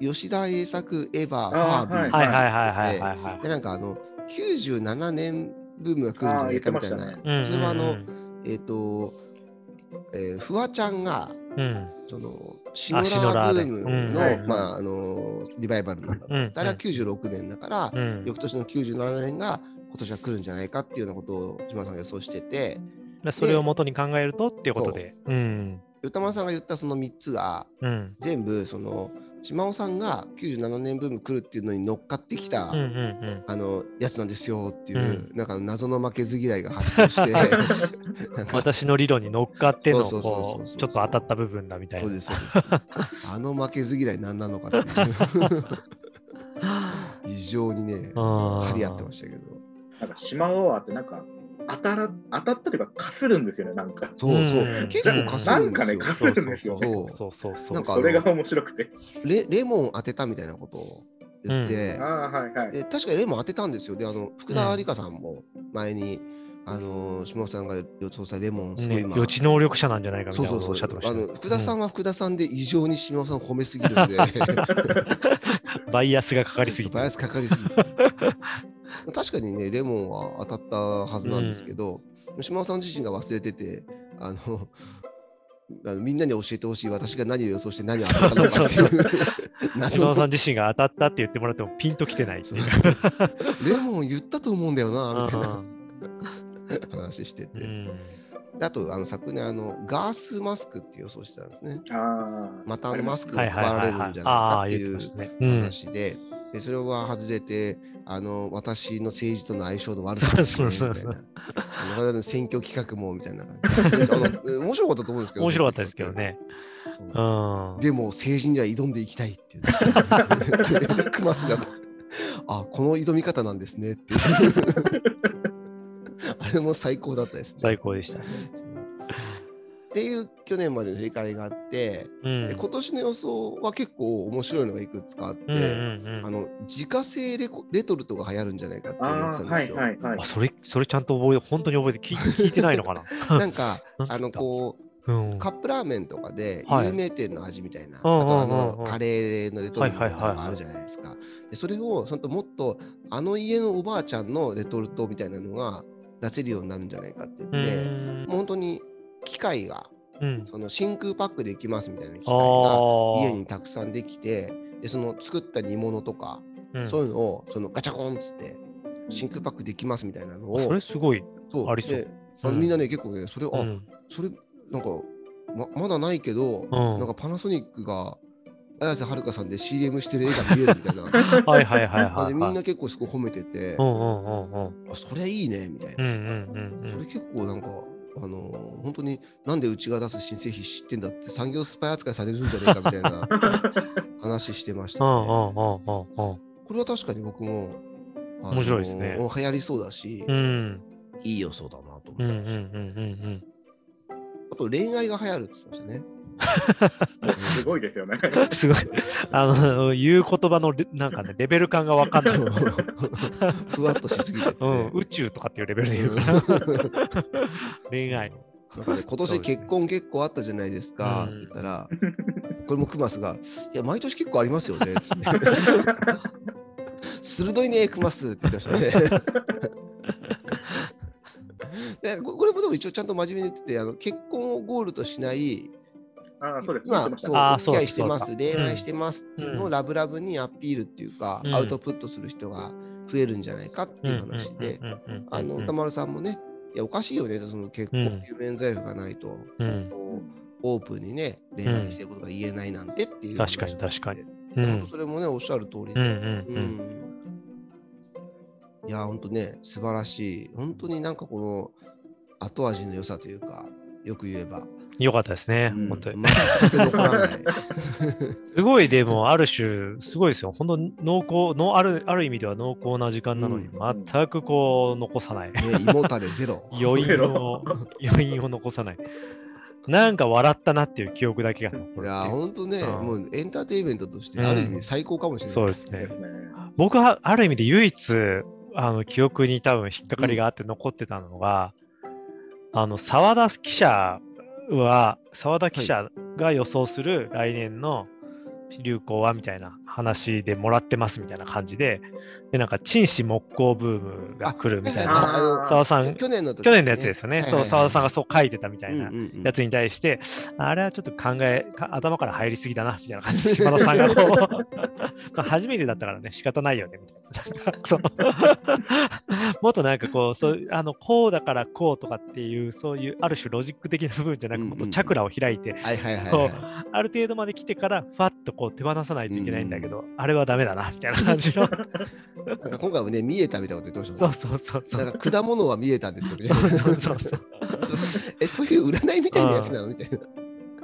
Speaker 1: 吉田栄作エヴァファービー
Speaker 3: はいはいはいはいはいはい
Speaker 1: で。なんかあの97年ブームが来るんじゃないかみたいな。それはあの、えっ、と、えーフワちゃんが
Speaker 3: うん。
Speaker 1: そのシノラ
Speaker 3: ー
Speaker 1: ブーム
Speaker 3: うん
Speaker 1: の、
Speaker 4: はい
Speaker 1: まああのリバイバルなんだ。
Speaker 3: うん。
Speaker 1: あれは96年だから、
Speaker 3: うん。
Speaker 1: 翌年の97年が今年は来るんじゃないかっていうようなことを島田さんが予想してて、
Speaker 3: でそれを元に考えるとっていうことで。うん。
Speaker 1: 歌丸さんが言ったその3つが
Speaker 3: うん。
Speaker 1: 全部その島尾さんが97年ブーム来るっていうのに乗っかってきた、
Speaker 3: うんうん
Speaker 1: あのやつなんですよっていう、
Speaker 3: うん。
Speaker 1: なんか謎の負けず嫌いが発生して。<laughs>
Speaker 3: 私の理論に乗っかっての
Speaker 1: そうそうそうそう
Speaker 3: こうちょっと当たった部分だみたいな。
Speaker 1: そうですそうですあの負けず嫌い何なのかっていう。<laughs> 異常にね張り合ってましたけど。
Speaker 4: なんか島オアってなんか当たら当たったというかかするんですよね、なんか。
Speaker 1: そうそう、
Speaker 3: うん
Speaker 1: 結構かするんですよ
Speaker 4: なんかねかするんですよね
Speaker 1: そう
Speaker 3: そうそうそう。
Speaker 1: なんか
Speaker 4: それが面白くて。
Speaker 1: レレモン当てたみたいなことを言って、
Speaker 4: ああ、はいはい。
Speaker 1: で確かにレモン当てたんですよ。で、あの福田理香さんも前に、あの島尾さんが予想したレモン、すごい
Speaker 3: ね、
Speaker 1: 今、
Speaker 3: 予知能力者なんじゃないかみたいうなおっし
Speaker 1: そそうそう
Speaker 3: ゃってましたね。
Speaker 1: あの福田さんは福田さんで異常に島尾さんを褒めすぎるんで、
Speaker 3: う <laughs> んバイアスがかかりすぎて
Speaker 1: バイアスかかりすぎて。確かにね、レモンは当たったはずなんですけど、島尾さん自身が忘れてて、あの、あのみんなに教えてほしい私が何を予想して何を当たったのかって <laughs>
Speaker 3: そう <laughs> 島尾さん自身が当たったって言ってもらってもピンときてないっていう。
Speaker 1: レモン言ったと思うんだよな、みたいな。
Speaker 3: うん
Speaker 1: 話してて。
Speaker 3: うん。
Speaker 1: あと、あの昨年あの、ガースマスクって予想してたんですね。またあのマスクが配られるんじゃないかっていう。話で、でそれは外れて、あの私の政治との相性の悪さ
Speaker 3: そうそうそう
Speaker 1: 選挙企画もみたいな面白かったと思うんですけど。
Speaker 3: 面白かったですけどね。
Speaker 1: そう
Speaker 3: うん。
Speaker 1: でも政治には挑んでいきたいっていう。でクマスが、あ、この挑み方なんですねっていう。<laughs> あれも最高だったですね。
Speaker 3: 最高でした。
Speaker 1: っていう去年までの振り返りがあって、
Speaker 3: うん。
Speaker 1: で今年の予想は結構面白いのがいくつかあって、
Speaker 3: うんうんうん
Speaker 1: あの自家製レコレトルトが流行るんじゃないかって言
Speaker 4: ああ、はい
Speaker 1: ってたんですよ。
Speaker 4: はいはい
Speaker 3: あ。それ、それちゃんと覚え、本当に覚えて、聞い <laughs> 聞いてないのかな？<laughs>
Speaker 1: なんか <laughs> あのこ
Speaker 3: うん
Speaker 1: うカップラーメンとかで
Speaker 3: はい
Speaker 1: 有名店の味みたいな、
Speaker 3: うん
Speaker 1: あとあのカレーのレトルトみたいなの
Speaker 3: はいはいはいはい
Speaker 1: があるじゃないですか。でそれをそのもっとあの家のおばあちゃんのレトルトみたいなのが出せるようになるんじゃないかって言
Speaker 3: う
Speaker 1: って、
Speaker 3: ん
Speaker 1: もう本当に機械が
Speaker 3: うん。
Speaker 1: その真空パックできますみたいな機
Speaker 3: あ
Speaker 1: 械が
Speaker 3: あ。
Speaker 1: 家にたくさんできて、でその作った煮物とか、
Speaker 3: うん
Speaker 1: そういうのをそのガチャコンっつって真空パックできますみたいなのを、
Speaker 3: それすごい。
Speaker 1: そう
Speaker 3: ありそううん
Speaker 1: みんなね、結構ね、それ、あ、
Speaker 3: うん。
Speaker 1: それ、なんか、ままだないけど、
Speaker 3: うん
Speaker 1: なんかパナソニックが、綾瀬はるかさんで CM してる絵が見えるみたいな。<laughs>
Speaker 3: はいはいはいはい、
Speaker 1: みんな結構そこ褒めてて、
Speaker 3: うんうんうんうん。
Speaker 1: あそれいいねみたいな。
Speaker 3: うんうんうん
Speaker 1: それ結構なんか、あのー本当になんでうちが出す新製品知ってんだって産業スパイ扱いされるんじゃないかみたいな <laughs> 話してましたね。
Speaker 3: んうんうんうんうん。
Speaker 1: これは確かに僕も、あのー
Speaker 3: 面白いですね
Speaker 1: 流行りそうだし、
Speaker 3: うん。
Speaker 1: いい予想だなと思
Speaker 3: うんうん
Speaker 1: ってました。
Speaker 3: うんうん
Speaker 1: あと恋愛が流行るって言ってましたね。<laughs>
Speaker 4: すごいですよね。
Speaker 3: うん。すごい。あの、言う言葉のレなんかね、レベル感がわかんない。<laughs>
Speaker 1: ふわっとしすぎてて、
Speaker 3: うん、宇宙とかっていうレベルで言うから。恋愛。
Speaker 1: なんかね、今年結婚結構あったじゃないですか、
Speaker 3: うん
Speaker 1: って言ったら、これもクマスが、いや、毎年結構ありますよね、つって。<laughs> 鋭いね、クマスって言ってましたね。これもでも一応ちゃんと真面目に言ってて、あの結婚をゴールとしない、
Speaker 4: ああ、そうです。言ってました
Speaker 1: そう、付き合いしてます、恋愛してますっていうのラブラブにアピールっていうか、
Speaker 3: うん。
Speaker 1: アウトプットする人が増えるんじゃないかっていう話で、あの、歌丸さんもね、いや、おかしいよね、その結婚っていう免罪符がないと、オープンにね、恋愛してることが言えないなんてっていう話。
Speaker 3: 確かに確かに。
Speaker 1: それもね、おっしゃる通りで。いや、本当ね、素晴らしい。本当になんかこの後味の良さというか、よく言えば、
Speaker 3: よかったですね、
Speaker 1: うん
Speaker 3: 本当に。<laughs> すごい、でも、ある種、すごいですよ。本当濃厚のある、ある意味では濃厚な時間なのに、
Speaker 1: うん
Speaker 3: 全くこう、残さない。
Speaker 1: ね、胃もたれゼロ。<laughs>
Speaker 3: 余韻
Speaker 4: ゼ
Speaker 3: を、<laughs> 余韻を残さない。なんか笑ったなっていう記憶だけが残るっていう。
Speaker 1: ほんとね、
Speaker 3: うん
Speaker 1: もうエンターテインメントとして、
Speaker 3: うん
Speaker 1: ある意味最高かもしれない。
Speaker 3: そうですね
Speaker 4: です。ね。
Speaker 3: 僕はある意味で唯一あの記憶に多分引っかかりがあって残ってたのが、あの澤田記者は澤田記者が予想する来年の流行はみたいな話でもらってますみたいな感じででなんか陳氏木工ブームが来るみたいな澤さん
Speaker 1: 去年の時
Speaker 3: 去年のやつですよね、
Speaker 1: はいはいはい。
Speaker 3: さんがそう書いてたみたいな
Speaker 1: うんうんうん。
Speaker 3: やつに対して、あれはちょっと考え、か頭から入りすぎだな、みたいな感じで、島田さんがこう、<laughs> 初めてだったからね、仕方ないよね、みたいな。その <laughs> もっとなんかこう、そうあのこうだからこうとかっていう、そういうある種ロジック的な部分じゃなく、
Speaker 1: うんうん
Speaker 3: もっとチャクラを開いて。ある程度まで来てから、ふわっとこう手放さないといけないんだけど、あれはダメだな、みたいな感じの。
Speaker 1: なんか今回もね、見えたみたいなこと言ってました
Speaker 3: そ
Speaker 1: もん
Speaker 3: うそうそうそ
Speaker 1: なん
Speaker 3: う。
Speaker 1: か果物は見えたんですよね。
Speaker 3: そうそうそうそう。
Speaker 1: え、そういう占いみたいなやつなの？みたいな。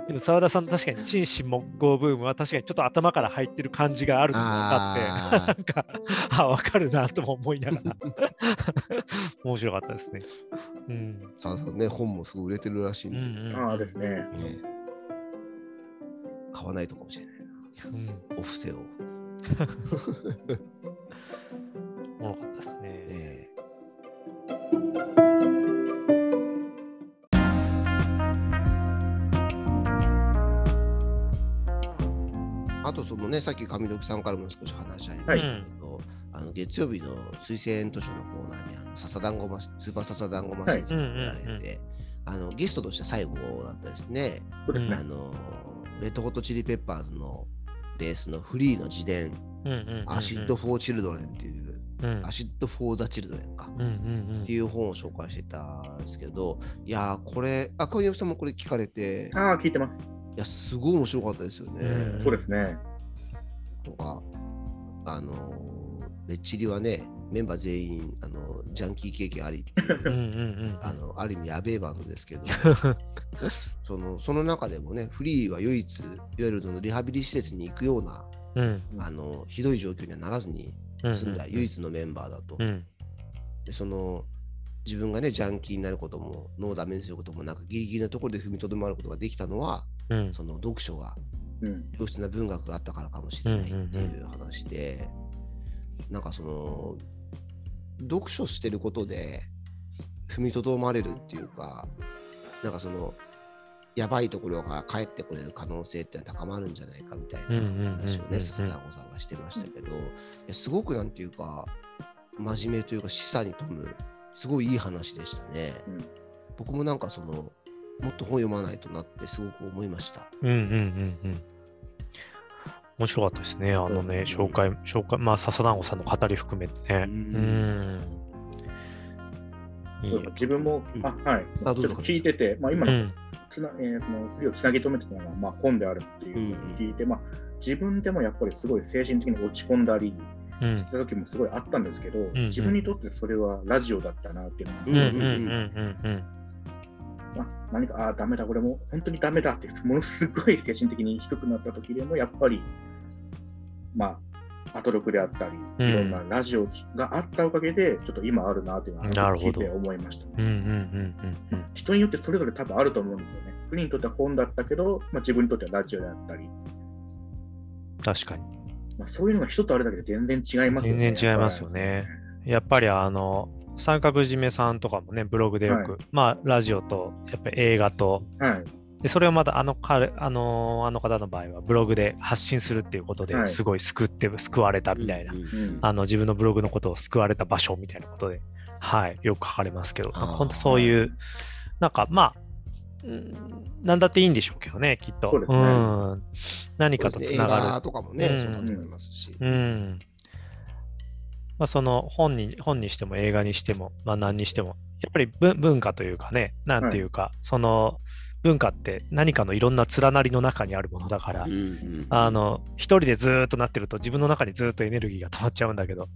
Speaker 3: でも澤田さんの確かに陳氏木工ブームは確かにちょっと頭から入ってる感じがあるのが分かって、
Speaker 1: あ
Speaker 3: なんか、あ、分かるなとも思いながら、面白かったですね。うん。
Speaker 1: さあね、本もすごい売れてるらしいん
Speaker 3: うん
Speaker 1: で、
Speaker 3: うん、
Speaker 4: ああですね。
Speaker 1: ね買わないとかもしれない
Speaker 3: うん。
Speaker 1: な。お布施を。
Speaker 3: おもろかったですね。
Speaker 1: ねあとそのね、さっき上時さんからも少し話ありましたけど、あの月曜日の推薦図書のコーナーにあの笹団子マシスーパー笹団子マシンさんが出られて、あのゲストとして最後だったですね、
Speaker 4: そうですね
Speaker 1: あ。のレッドホットチリペッパーズのベースのフリーの自伝、 Acid for Children っていう、
Speaker 3: うん
Speaker 1: Acid for the Childrenか。っていう本を紹介してたんですけど、いやー、これ、あ、小宮さんもこれ聞かれて、
Speaker 4: ああ、聞いてます。
Speaker 1: いや、すごい面白かったですよね。
Speaker 3: うん
Speaker 4: そうですね。
Speaker 1: とか、あのー、レッチリはね、メンバー全員、あのジャンキー経験ありあのある意味やべえバンドですけど、<laughs> そのその中でもね、フリーは唯一、いわゆるそのリハビリ施設に行くような、
Speaker 3: うん。
Speaker 1: あのひどい状況にはならずに
Speaker 3: うん
Speaker 1: 済んだ唯一のメンバーだと。
Speaker 3: うん。
Speaker 1: でその自分がね、ジャンキーになることも、脳をダメにすることもなく、ギリギリのところで踏みとどまることができたのは、
Speaker 3: うん。
Speaker 1: その読書が、
Speaker 4: うん。
Speaker 1: 良質な文学があったからかもしれないっていう話で、なんかその、読書してることで踏みとどまれるっていうか、なんかその、やばいところから帰ってこれる可能性って高まるんじゃないかみたいな話をね、笹田子さんがしてましたけど、いやすごくなんていうか、真面目というか示唆に富む、すごいいい話でしたね。
Speaker 4: うん
Speaker 1: 僕もなんかその、もっと本読まないとなってすごく思いました。
Speaker 3: うんうんうんうん。面白かったですね。あのね、紹介、紹介、まあ、笹団子さんの語り含めてね。
Speaker 1: う
Speaker 3: うん。ん。いいよ。
Speaker 4: 自分も、
Speaker 1: うん。
Speaker 4: あはい、ちょっと聞いてて、まあ、今の
Speaker 3: うん。
Speaker 4: つな、えーその振りをつなぎ止めてたのが、まあ、本であるっていうのを聞いて、まあ、自分でもやっぱりすごい精神的に落ち込んだり
Speaker 3: うん。
Speaker 4: した時もすごいあったんですけど、
Speaker 3: ん
Speaker 4: 自分にとってそれはラジオだったなっていうのが、
Speaker 3: うんうんうんうん
Speaker 4: まあ、何か、ああ、ダメだ、これも本当にダメだって、ものすごい精神的に低くなった時でも、やっぱり、まあ、アトロクであったり、
Speaker 3: うん
Speaker 4: いろんなラジオがあったおかげで、ちょっと今あるなっていうのは聞いて思いました。
Speaker 3: うんうんうんうんうん
Speaker 4: 人によってそれぞれ多分あると思うんですよね。フリーにとっては本だったけど、まあ、自分にとってはラジオであったり、
Speaker 3: 確かに。
Speaker 4: まあ、そういうのが一つあるだけで全然違いますよね。
Speaker 3: 全然違いますよねやっぱりあの、三角締めさんとかもね、ブログでよく、
Speaker 4: は
Speaker 3: まあ、ラジオと、やっぱり映画と、
Speaker 4: はい。
Speaker 3: でそれをまたあの彼あのあの方の場合はブログで発信するっていうこと
Speaker 4: はい
Speaker 3: ですごい救って、救われたみたいな、
Speaker 1: うんうん
Speaker 4: うん
Speaker 3: あの自分のブログのことを救われた場所みたいなことで、はい、よく書かれますけど、なんか本当そういう、なんかまあ、うんなんだっていいんでしょうけどね、きっと。
Speaker 4: そう
Speaker 3: ん、何かとつな
Speaker 1: 映画
Speaker 3: が
Speaker 1: とかもね、
Speaker 3: うん
Speaker 1: そうだと思いますし。
Speaker 3: る。うん。まあ、その本に本にしても映画にしても、まあ、何にしても、やっぱり文文化というかね、なんていうか、その文化って何かのいろんな連なりの中にあるものだから、
Speaker 1: うんうん。
Speaker 3: あの、一人でずーっとなってると自分の中にずーっとエネルギーが溜まっちゃうんだけど、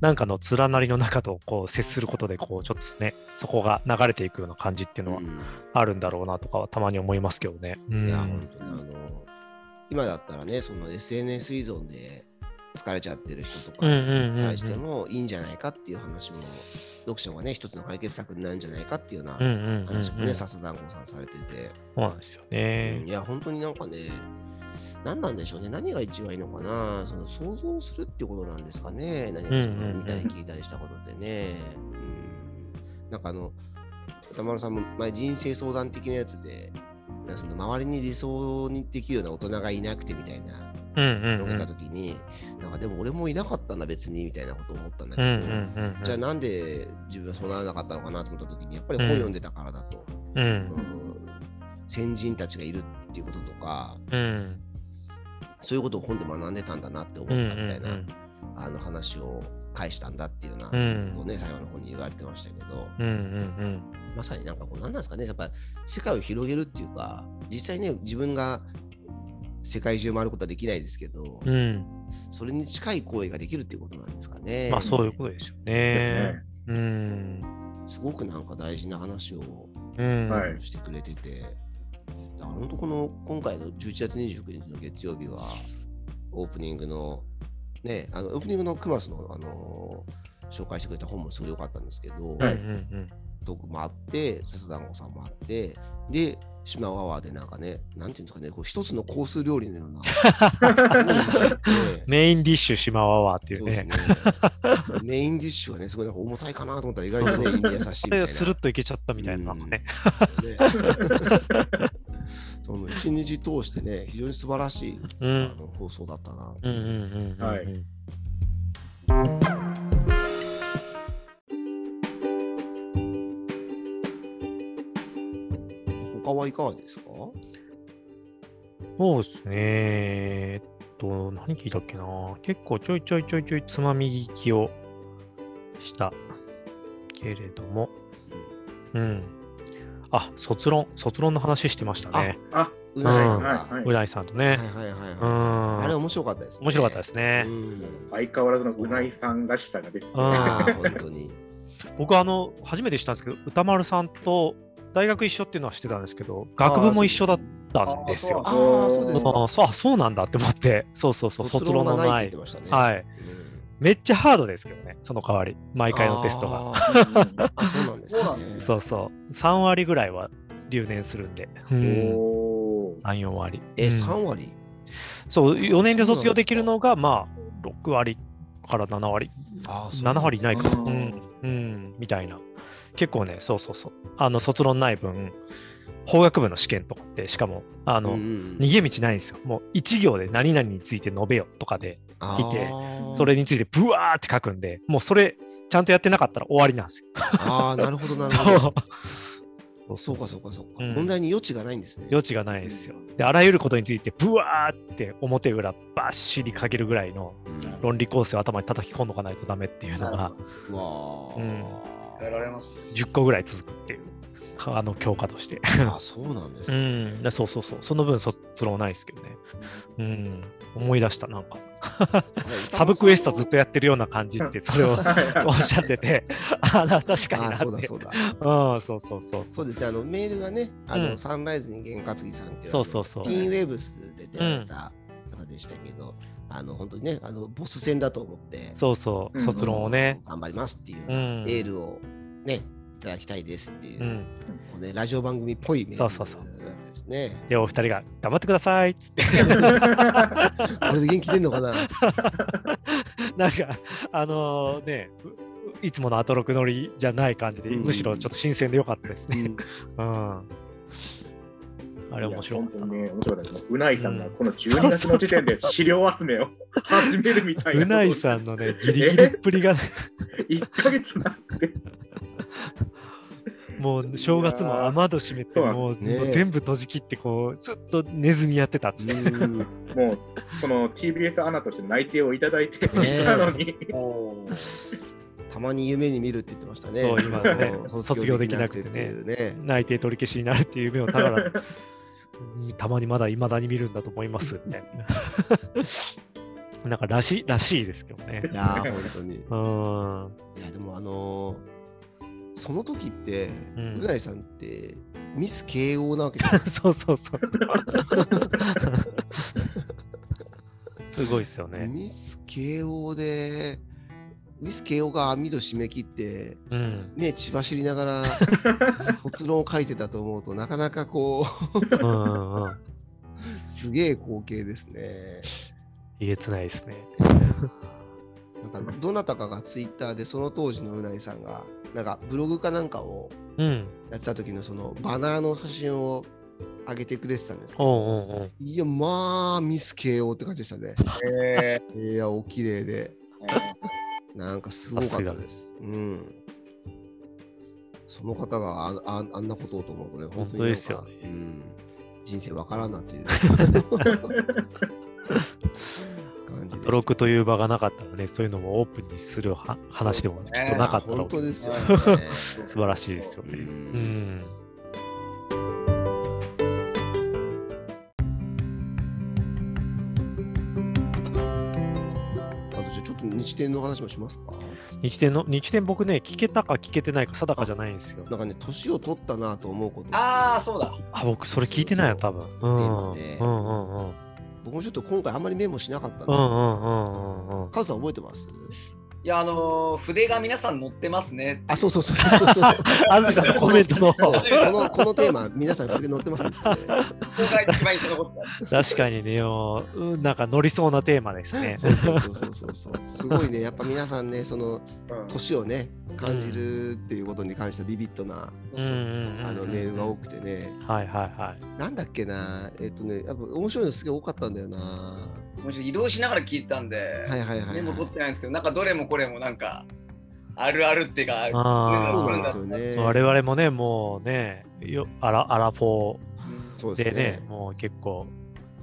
Speaker 3: なんかの連なりの中とこう接することで、こう、ちょっとね、そこが流れていくような感じっていうのはあるんだろうなとかはたまに思いますけどね。うん。
Speaker 1: いや、本当にあの、今だったらね、その SNS 依存で疲れちゃってる人とかに対してもいいんじゃないかっていう話も、読者がね、一つの解決策になるんじゃないかっていうような話もね、笹団子さんされてて、
Speaker 3: そうなんですよ
Speaker 1: う
Speaker 3: ね
Speaker 1: ん。いや、本当になんかね、何なんでしょうね、何が一番いいのかな、その想像するってことなんですかね、何か見たり聞いたりしたことってね。うん、なんかあの、歌丸さんも前人生相談的なやつで、その周りに理想にできるような大人がいなくてみたいな
Speaker 3: うんうん
Speaker 1: のがた
Speaker 3: うん。
Speaker 1: ときに、なんかでも俺もいなかったんだ別にみたいなことを思ったんだけど。じゃあなんで自分はそうならなかったのかなと思ったときに、やっぱり本読んでたからだと。先人たちがいるっていうこととか、
Speaker 3: うん
Speaker 1: そういうことを本で学んでたんだなって思っ
Speaker 3: うん
Speaker 1: たみたいな、
Speaker 3: うん
Speaker 1: あの話を返したんだっていうようなこ
Speaker 3: うん
Speaker 1: とをね、最後の方に言われてましたけど、
Speaker 3: うんうん
Speaker 1: まさになんかこう、何なんですかね、やっぱり世界を広げるっていうか、実際ね、自分が世界中回ることはできないですけど、
Speaker 3: うんうん。
Speaker 1: それに近い行為ができるっていうことなんですかね。
Speaker 3: まあそういうことですよね
Speaker 4: ね。。
Speaker 3: うん。
Speaker 1: すごくなんか大事な話を
Speaker 3: うん。
Speaker 4: はい
Speaker 1: してくれてて、だから本当この今回の11月29日の月曜日は、オープニングの、ね、あのオープニングのクマスの、あの紹介してくれた本もすごい良かったんですけど、
Speaker 3: うんうん
Speaker 1: トークもあって、笹団子さんもあって、で、島ワワーでなんかね、なんていうんですかね、こう一つのコース料理のような。<laughs>
Speaker 3: うん。メインディッシュ島ワワーっていう
Speaker 1: そう
Speaker 3: ね。
Speaker 1: ね。メインディッシュはね、すごい重たいかなと思ったら意外とね、胃に優しいみ
Speaker 3: あ
Speaker 1: たいな。
Speaker 3: れスルッといけちゃったみたいな。ね。
Speaker 1: ね <laughs> その一日通してね、非常に素晴らしい、あ
Speaker 3: うん。
Speaker 1: の放送だったな。
Speaker 3: うんうんうんうん。
Speaker 4: はい
Speaker 1: はいかがですか？
Speaker 3: そうですね。えっと、何聞いたっけな。結構ちょいちょいちょいちょいつまみ聞きをしたけれども。うん。あ、卒論、卒論の話してましたね。
Speaker 4: あ、
Speaker 1: うなぎさんが。
Speaker 4: はいはい
Speaker 3: うないさんとね。
Speaker 1: はいはいはい
Speaker 3: う
Speaker 1: はい。
Speaker 3: ん。
Speaker 1: あれ面白かったですね。
Speaker 3: 面白かったですね
Speaker 1: う。ん
Speaker 4: 相変わらずのうないさんらしさが出てて、
Speaker 3: うん
Speaker 1: ああ、本当に。
Speaker 3: 僕、あの、初めて知ったんですけど、歌丸さんと大学一緒っていうのは知ってたんですけど、学部も一緒だったんですよ。
Speaker 1: ああ、そう
Speaker 3: そうあそうなんだって思って、そうそうそう、卒論の
Speaker 1: が
Speaker 3: ない。
Speaker 1: ね。
Speaker 3: はい。
Speaker 1: うん。
Speaker 3: めっちゃハードですけどね、その代わり、毎回のテストが。<laughs>
Speaker 1: そうなんですね。
Speaker 2: そうなんですね。
Speaker 3: そうそう、3割ぐらいは留年するんで、うん、
Speaker 4: おー。
Speaker 3: 3、4割。
Speaker 1: え、
Speaker 3: うん。
Speaker 1: 3割？
Speaker 3: そう、4年で卒業できるのが、まあ、6割から7割、
Speaker 1: あー
Speaker 3: 7割いないか、
Speaker 4: そうなん。
Speaker 3: うん、みたいな。結構ね、そうそうそう、あの、卒論ない分、法学部の試験とかって、しかも、あの、
Speaker 1: うんうん
Speaker 3: 逃げ道ないんですよ。もう1行で何々について述べよとかで、
Speaker 1: あ
Speaker 3: いて
Speaker 1: ー
Speaker 3: それについてブワーって書くんで、もうそれ、ちゃんとやってなかったら終わりなんですよ。
Speaker 1: ああ、なるほど、<laughs> なる
Speaker 3: そう
Speaker 1: ほど。
Speaker 3: そう
Speaker 1: そうか、そうか、そうか。
Speaker 3: うん
Speaker 1: 問題に余地がないんですね。
Speaker 3: 余地がないですよ。で、あらゆることについて、ブワーって表裏ばっしり書けるぐらいの
Speaker 1: うん
Speaker 3: 論理構成を頭に叩き込んどかないとダメっていうのが
Speaker 1: うわ
Speaker 3: うん
Speaker 2: やられます。
Speaker 3: 10個ぐらい続くっていう、あの教科として。
Speaker 1: あ、そうなんです
Speaker 3: う
Speaker 1: ね。
Speaker 3: ん、でそうそうそう。その分卒論ないですけどね。うん、思い出した、なんか。サブクエストずっとやってるような感じって、それを <laughs> おっしゃってて、あな確かに
Speaker 1: あ
Speaker 3: なって。
Speaker 1: そうだそうだ。
Speaker 3: うん、そうそうそうそう。
Speaker 1: ですね、あのメールがね、あの、
Speaker 3: うん
Speaker 1: サンライズに験担ぎさんっていう、
Speaker 3: そうそうそう
Speaker 1: ティーンウェーブスで出会った方でしたけど、あの本当にね、あのボス戦だと思って、
Speaker 3: そうそう、
Speaker 4: うん
Speaker 3: 卒論をね。
Speaker 1: 頑張りますっていう、
Speaker 3: うん。
Speaker 1: エールをね、いただきたいですっていう、
Speaker 3: うん。
Speaker 1: ね、ラジオ番組っぽい
Speaker 3: そうそうそう
Speaker 1: ですね。
Speaker 3: で、お二人が頑張ってくださいっつって。<laughs>
Speaker 1: これで元気出んのかな？<laughs>
Speaker 3: なんか、あのね、ういつものアトロク乗りじゃない感じで、
Speaker 1: うん
Speaker 3: むしろちょっと新鮮でよかったですね。
Speaker 1: うん
Speaker 3: うん。あれ面白かったな。
Speaker 4: いや本当にね、面白かったです。うないさんがこの12月の時点で <laughs> 資料集めを始めるみたいな。
Speaker 3: うないさんのね、ギリギリっぷりがね、
Speaker 4: 1ヶ月なって。<laughs>
Speaker 3: もう正月も雨戸閉めて、もう全部閉じ切って、こう、ずっと寝ずにやってたって。
Speaker 1: うん
Speaker 4: もう、その TBS アナとして内定をいただいてたのに。
Speaker 1: たまに夢に見るって言ってましたね。
Speaker 3: そう今ね
Speaker 1: うん
Speaker 3: 卒業できなくてね。内定取り消しになるっていう夢をたから、たまにまだ未だに見るんだと思いますみたいな。<laughs> なんからしい、らしいですけどね。
Speaker 1: いやー、本当に。い
Speaker 3: うん。
Speaker 1: や、でもあのーその時って、
Speaker 3: う
Speaker 1: うんな、いさんってミス慶応なわけじゃない <laughs>
Speaker 3: そうそうそう。そ <laughs> すごいですよね。
Speaker 1: ミス慶応で、ミス慶応が網戸締め切って、
Speaker 3: うん。
Speaker 1: ね、血走りながら <laughs> 卒論を書いてたと思うとなかなかこ
Speaker 3: うんうんうん。
Speaker 1: うすげえ光景ですね。
Speaker 3: えげつないですね。
Speaker 1: なんかどなたかがツイッターでその当時のうないさんがなんかブログかなんかを
Speaker 3: うん。
Speaker 1: やってた時のそのバナーの写真を上げてくれてたんですけど
Speaker 3: おうおうおう
Speaker 1: いやまあミス慶応って感じでしたね。
Speaker 2: え
Speaker 1: いやお綺麗で
Speaker 2: ー
Speaker 1: なんかすごかったです。うん。その方があああんなことをと思うとね、
Speaker 3: 本当ですよね
Speaker 1: うん、人生わからんなっていう <laughs> 感じで
Speaker 3: という場がなかったらね、そういうのもオープンにするは話でもきっとなかったろう
Speaker 1: 本当ですよね。<laughs>
Speaker 3: 素晴らしいですよね。
Speaker 1: うん日展の話もしますか？
Speaker 3: 日天の、日天僕ね、聞けたか聞けてないか定かじゃないんですよ。
Speaker 1: なんかね、年を取ったなと思うこと
Speaker 2: ああ、そうだ。
Speaker 3: あ、僕それ聞いてないよ、多分。うん。うん
Speaker 1: ね
Speaker 3: うんうんうん。
Speaker 1: 僕もちょっと今回あんまりメモしなかったんで、
Speaker 3: うんうんうんうんうん。
Speaker 1: カズさん覚えてます？
Speaker 2: いや、あのー筆が皆さん載ってますね。
Speaker 1: あ、そうそうそうそうそう。<laughs>
Speaker 3: 安住さんのコメントの。
Speaker 1: そうこのこのテーマ、皆さん筆載ってますんですね。
Speaker 3: 確かにね、もううんなんか乗りそうなテーマですね。
Speaker 1: そうそうそうそうそうそう。すごいね、<laughs> やっぱ皆さんね、その年をね、感じるっていうことに関してビビッドな、あのメールが多くてね、
Speaker 3: はいはいはい。
Speaker 1: なんだっけな、えっ、とね、やっぱ面白いのすげえ多かったんだよな。
Speaker 2: もうちょっと移動しながら聞いたんで、
Speaker 1: はいはいはい、はい。
Speaker 2: メモ取ってないんですけど、なんかどれもこれもなんか、あるあるっていうか、
Speaker 3: あ
Speaker 1: うなんですよね。
Speaker 3: 我々もね、もうね、よアラアラフォ
Speaker 1: そう
Speaker 3: ーでね
Speaker 1: ですね。
Speaker 3: もう結構、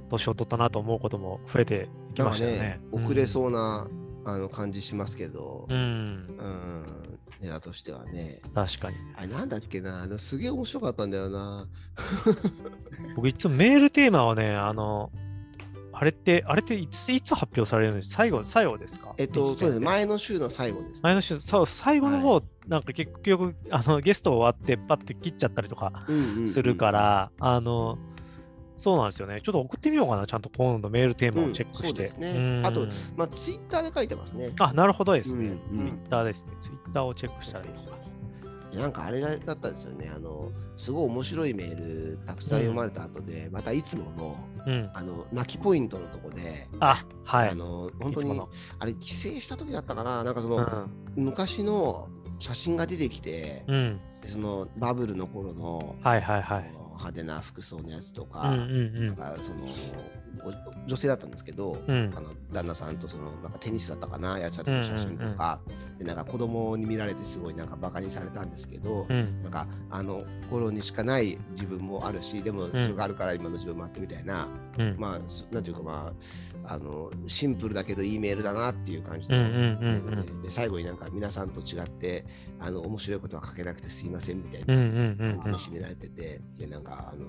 Speaker 3: 年を取ったなと思うことも増えてきましたよね。
Speaker 1: 遅れそうな、あの感じしますけど、
Speaker 3: うん。うん。
Speaker 1: うん、ネタとしてはね。
Speaker 3: 確かに。
Speaker 1: あれなんだっけな、あのすげえ面白かったんだよな。
Speaker 3: 僕いつもメールテーマをね、あの、あれって、あれっていついつ発表されるんです最後、最後ですか？
Speaker 1: えっと、そうです前の週の最後です、
Speaker 3: 前の週、そう、最後の方、なんか結局、あの、ゲスト終わって、パッて切っちゃったりとか
Speaker 1: うんうんうん
Speaker 3: するか、ら、あの、そうなんですよね。ちょっと送ってみようかな、ちゃんと今度メールテーマをチェックして。
Speaker 1: うんそうですね
Speaker 3: うん
Speaker 1: あとまあ、ツイッターで書いてますね。
Speaker 3: あ、なるほどですね。
Speaker 1: うんうん
Speaker 3: ツイッターですね。ツイッターをチェックしたらいいのか。
Speaker 1: なんかあれだったんですよね。あの、すごい面白いメールたくさん読まれた後で、またいつもの、
Speaker 3: うん。
Speaker 1: あの、泣きポイントのとこで、
Speaker 3: あ、はい。
Speaker 1: あの、本当にあれ、帰省した時だったかな、なんかそ
Speaker 3: うん
Speaker 1: の、昔の写真が出てきて、そのバブルの頃の、
Speaker 3: はいはいはい。
Speaker 1: 派手な服装のやつと
Speaker 3: うん
Speaker 1: か、
Speaker 3: うん
Speaker 1: なんかそのご女性だったんですけど、
Speaker 3: うん
Speaker 1: あの旦那さんとそのなんかテニスだったかなやっちゃった写真とか、でなんか子供に見られてすごいなんかバカにされたんですけど、
Speaker 3: うん。うん。
Speaker 1: なんかあの頃にしかない自分もあるしでもそれがあるから今の自分もあってみたいな、
Speaker 3: うん。
Speaker 1: まあそなんていうかまああのシンプルだけどいいメールだなっていう感じでで最後になんか皆さんと違ってあの面白いことは書けなくてすいませんみたい
Speaker 3: うん
Speaker 1: な感じに締められてて、でなんかあの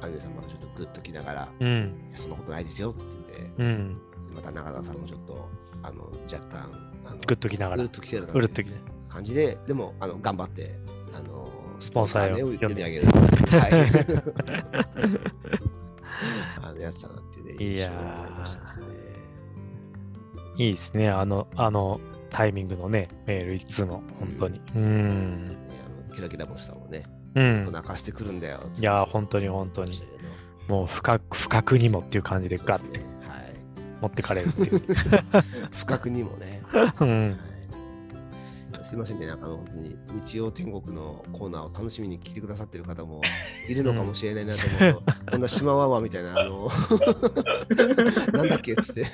Speaker 1: アニメさんもちょっとグッときながら、
Speaker 3: うん。
Speaker 1: そんなことないですよって言って、
Speaker 3: うん。
Speaker 1: また中田さんもちょっとあの若干あの
Speaker 3: グッときながらうるっときね。
Speaker 1: 感じで、でもあの頑張ってあの
Speaker 3: スポンサーを
Speaker 1: を読み上げる。はい。あのやつだなっていうね、印象がありましたね。
Speaker 3: いいですね。あの、あの、タイミングのね、メールいつも、本当に。うん。
Speaker 1: ねあのキラキラ星さんもね、
Speaker 3: うん。
Speaker 1: 泣かしてくるんだよ。
Speaker 3: いやー、本当に本当にもう深く、深くにもっていう感じでガッて
Speaker 1: はい。
Speaker 3: 持ってかれるっていう。<laughs> <laughs>
Speaker 1: 不覚にもね。
Speaker 3: うん。
Speaker 1: はいすいませんね、なんかあの本当に日曜天国のコーナーを楽しみに聞いてくださってる方も <laughs> いるのかもしれないなと思うと、こんな島ワワみたいな、あの、<laughs> なんだっけっつって、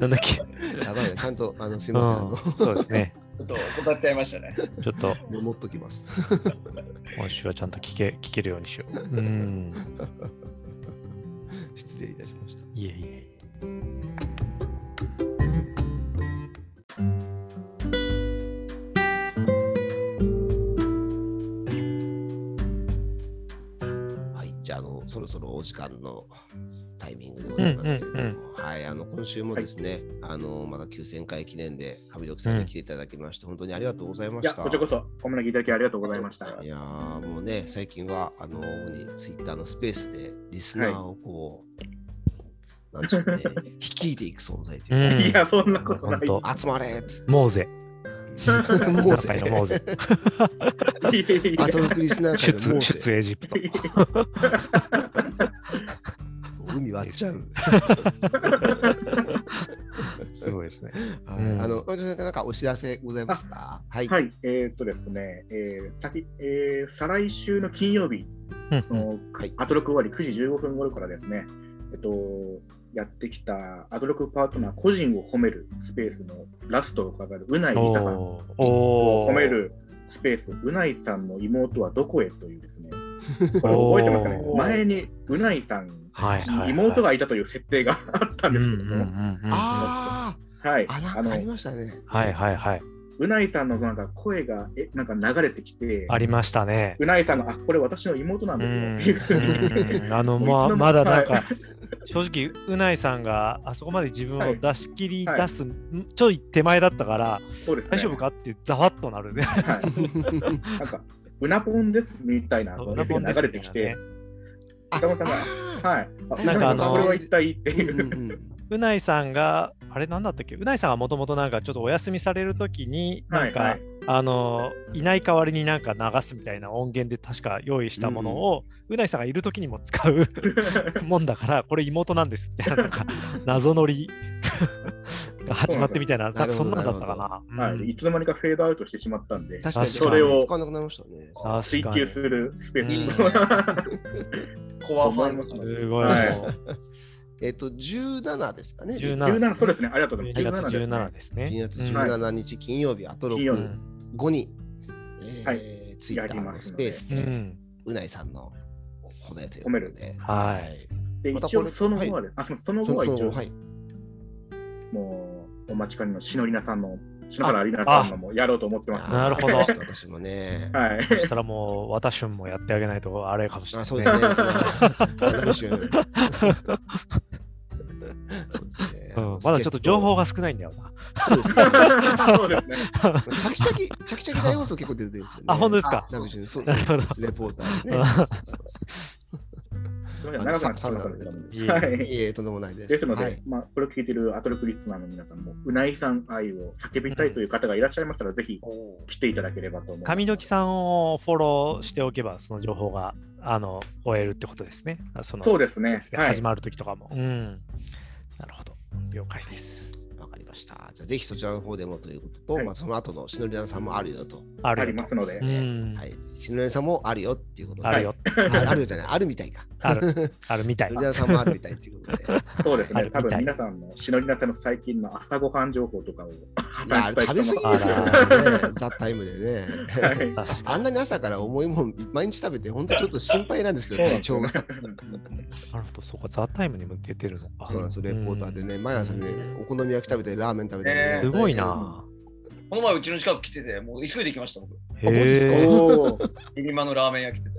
Speaker 3: なんだっけ。
Speaker 1: やばいな、ちゃんと、あの、すい
Speaker 3: うん
Speaker 1: ません、あの、
Speaker 3: そうですね。
Speaker 2: ちょっと怠っちゃいましたね。
Speaker 3: ちょっと、
Speaker 1: メモっときます。
Speaker 3: 今週はちゃんと聞け、聞けるようにしよう。うん。
Speaker 1: 失礼いたしました。
Speaker 3: いえいえ。
Speaker 1: ろそろお時間のタイミングでございますけれども、
Speaker 3: うんうん
Speaker 1: はい、あの、今週もですね、あの、まだ9000回記念で、上時さんに来ていただきまして、本当にありがとうございま
Speaker 4: いや、
Speaker 1: した。
Speaker 4: こちらこそ、お招きいただきありがとうございました。
Speaker 1: いやーもうね、最近は、あの、主にツイッターのスペースでリスナーをこう、なんでしょうね、<laughs> 率いていく存在という
Speaker 3: うん
Speaker 4: いや、そんなことない。
Speaker 1: 集まれっつって。
Speaker 3: モーゼ。
Speaker 1: もう
Speaker 3: 中井のモーゼ。
Speaker 1: アトロクリスナー界の
Speaker 3: 出、
Speaker 1: モー
Speaker 3: 出
Speaker 1: ゼ
Speaker 3: エジプト。
Speaker 1: 海割っちゃう。<laughs>
Speaker 3: すごいですね。
Speaker 1: はい
Speaker 3: うん
Speaker 1: あの、なんかお知らせございますか？はい。
Speaker 4: はい、えーっとですね、えー先えー再来週の金曜日
Speaker 3: うんうん
Speaker 4: の
Speaker 1: はい
Speaker 4: アトロク終わり9時15分頃からですね、えっと、やってきたアトロクパートナー個人を褒めるスペースのラストを飾るうないりささん。を褒めるスペース、うないさんの妹はどこへというですね、<laughs> これ覚えてますかね？前にうないさん
Speaker 3: はいはいはい。
Speaker 4: 妹がいたという設定があったんですけども、
Speaker 1: あ
Speaker 4: はい、
Speaker 1: あ、あ、
Speaker 4: あの
Speaker 1: ありましたね。
Speaker 3: はいはいはい。
Speaker 4: うないさんのなんか声がえなんか流れてきて、
Speaker 3: ありましたね。
Speaker 4: うないさんが、あこれ私の妹なん
Speaker 3: う
Speaker 4: ですよ。っていうふうに
Speaker 3: ん。あの、<laughs>
Speaker 4: もういつの間
Speaker 3: ままだなん
Speaker 4: は
Speaker 3: か、正直、うないさんがあそこまで自分を出し切り
Speaker 4: はい
Speaker 3: 出す、ちょい手前だったから、
Speaker 4: ね。
Speaker 3: 大丈夫かってざわっとなるね。
Speaker 4: はい。なんか、うなぽんですみたいな
Speaker 3: うな
Speaker 4: メッセー流れてきて、北村さんが、はい。あ
Speaker 3: なんかあの
Speaker 4: これは一体っていう。
Speaker 1: うんうんう
Speaker 3: ないさんが、あれなんだったっけ？うないさんがもともとなんかちょっとお休みされるときに、なんか、
Speaker 4: はい。はい
Speaker 3: あの、いない代わりになんか流すみたいな音源で確か用意したものを、うないさんがいるときにも使う <laughs> もんだから、これ妹なんですみたいな、なんか <laughs> 謎乗り <laughs> が始まってみたいな、なんかそんなんだったかな。
Speaker 4: はい。
Speaker 3: うん。
Speaker 4: い。つの間にかフェードアウトしてしまったんで、
Speaker 1: 確かに、
Speaker 4: それを
Speaker 1: 使わなくなりましたね。
Speaker 3: 確
Speaker 4: 追。求するスペース
Speaker 3: うん。
Speaker 2: コアファン
Speaker 4: 思いますね。
Speaker 3: すごい、
Speaker 4: はい
Speaker 1: えっと、17ですかね。
Speaker 3: 17
Speaker 4: 17、そうですね。ありがとうござい
Speaker 3: 12
Speaker 4: ます。
Speaker 3: 月17
Speaker 4: 17
Speaker 3: ですね。
Speaker 1: 12月
Speaker 3: うん
Speaker 1: 17日金曜日、あと
Speaker 4: 金曜日
Speaker 1: 6、5に、え
Speaker 4: はい
Speaker 1: ー、ツイッター
Speaker 4: やり
Speaker 1: のスペ
Speaker 4: ますので
Speaker 3: う
Speaker 1: ースで、
Speaker 3: ん。
Speaker 1: うないさんの褒めということで。
Speaker 4: 褒める
Speaker 3: はい
Speaker 4: で、
Speaker 1: ま
Speaker 4: 一応その後はで、あ、そのその
Speaker 1: そ
Speaker 4: 後は一応、
Speaker 1: のはい。
Speaker 4: もう、お待ちかねのしのりなさんの、篠原里奈さんのもやろうと思ってます。
Speaker 3: なるほど
Speaker 1: 私もね。
Speaker 4: はい。
Speaker 3: そしたらもう、私もやってあげないとあれかもしれ
Speaker 1: あ、
Speaker 3: ない
Speaker 1: そうですね。
Speaker 3: まだちょっと情報が少ないんだよな。
Speaker 1: そうですね。チャキチャキ、チャキチャキ大放送結構出てるんですよね。
Speaker 3: あ、本当ですか？
Speaker 1: かレポーターでね。
Speaker 4: すみません長くなってしまったんで
Speaker 3: いえいえ
Speaker 4: はい。
Speaker 1: いえ、とんでもないです。
Speaker 4: ですので、
Speaker 1: はい
Speaker 4: まあ、これを聞いているアトロクリスナーの皆さんも、うないさん愛を叫びたいという方がいらっしゃいましたら、ぜひ来ていただければと思います。
Speaker 3: 上時さんをフォローしておけば、その情報があの終えるってことですね。そ
Speaker 4: うですね。はい
Speaker 3: 始。まるときとかも。うん。なるほど。了解です。
Speaker 1: わかりました。じゃあぜひそちらの方でもということと、
Speaker 4: はい
Speaker 1: まあその後のしのりなさんもあるよと。
Speaker 3: あ
Speaker 4: りますので。
Speaker 1: はい。しのりなさんもあるよっていうことで。
Speaker 3: あるよ。
Speaker 1: ああるよじゃない、あるみたいか。
Speaker 3: ある。あるみたい
Speaker 1: しの。りなさんもあるみたいっていうことで。
Speaker 4: そうです。ね多分皆さんのしのりなさんの最近の朝ごはん情報とかを
Speaker 1: いや、あれ食べ過ぎですね。ザ・タイムでね。
Speaker 4: はい
Speaker 1: あんなに朝から重いもん毎日食べて、本当ちょっと心配なんですけど、体調が。
Speaker 3: に。なるほど。そうか、ザ・タイムにも出てるのか。
Speaker 1: そうなんです、レポーターでね、毎朝ね
Speaker 3: うん、
Speaker 1: お好み焼き食べて、ラーメン食べてね、
Speaker 2: えー
Speaker 3: すごいな。
Speaker 2: この前うちの近く来てて、もう急いで行きました、僕。
Speaker 3: へえ。
Speaker 4: おー
Speaker 2: 練馬のラーメン屋来てて。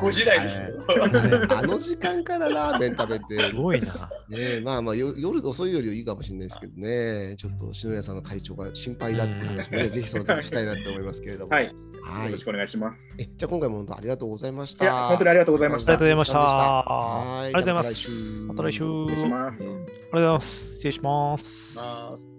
Speaker 2: 5時台でしたよ。<laughs>
Speaker 1: あの時間からラーメン食べて
Speaker 3: す、ごいな。
Speaker 1: ね、まあまあよ夜遅いよりはいいかもしれないですけどね、ちょっと篠宮さんの体調が心配だっていう話もね、
Speaker 3: うん
Speaker 1: ぜひその時したいなって思いますけれども。
Speaker 4: はい。よ
Speaker 1: はい
Speaker 4: ろしくお願いします。
Speaker 1: えじゃあ今回も本当ありがとうございました。
Speaker 4: いや、本当にありがとうございました。
Speaker 3: ありがとうございました。
Speaker 1: はい
Speaker 3: ありがとうございま
Speaker 1: また来
Speaker 3: す。
Speaker 1: 週
Speaker 3: また来週。
Speaker 4: 失礼します。
Speaker 3: ありがとうございます。失礼します。
Speaker 2: まあ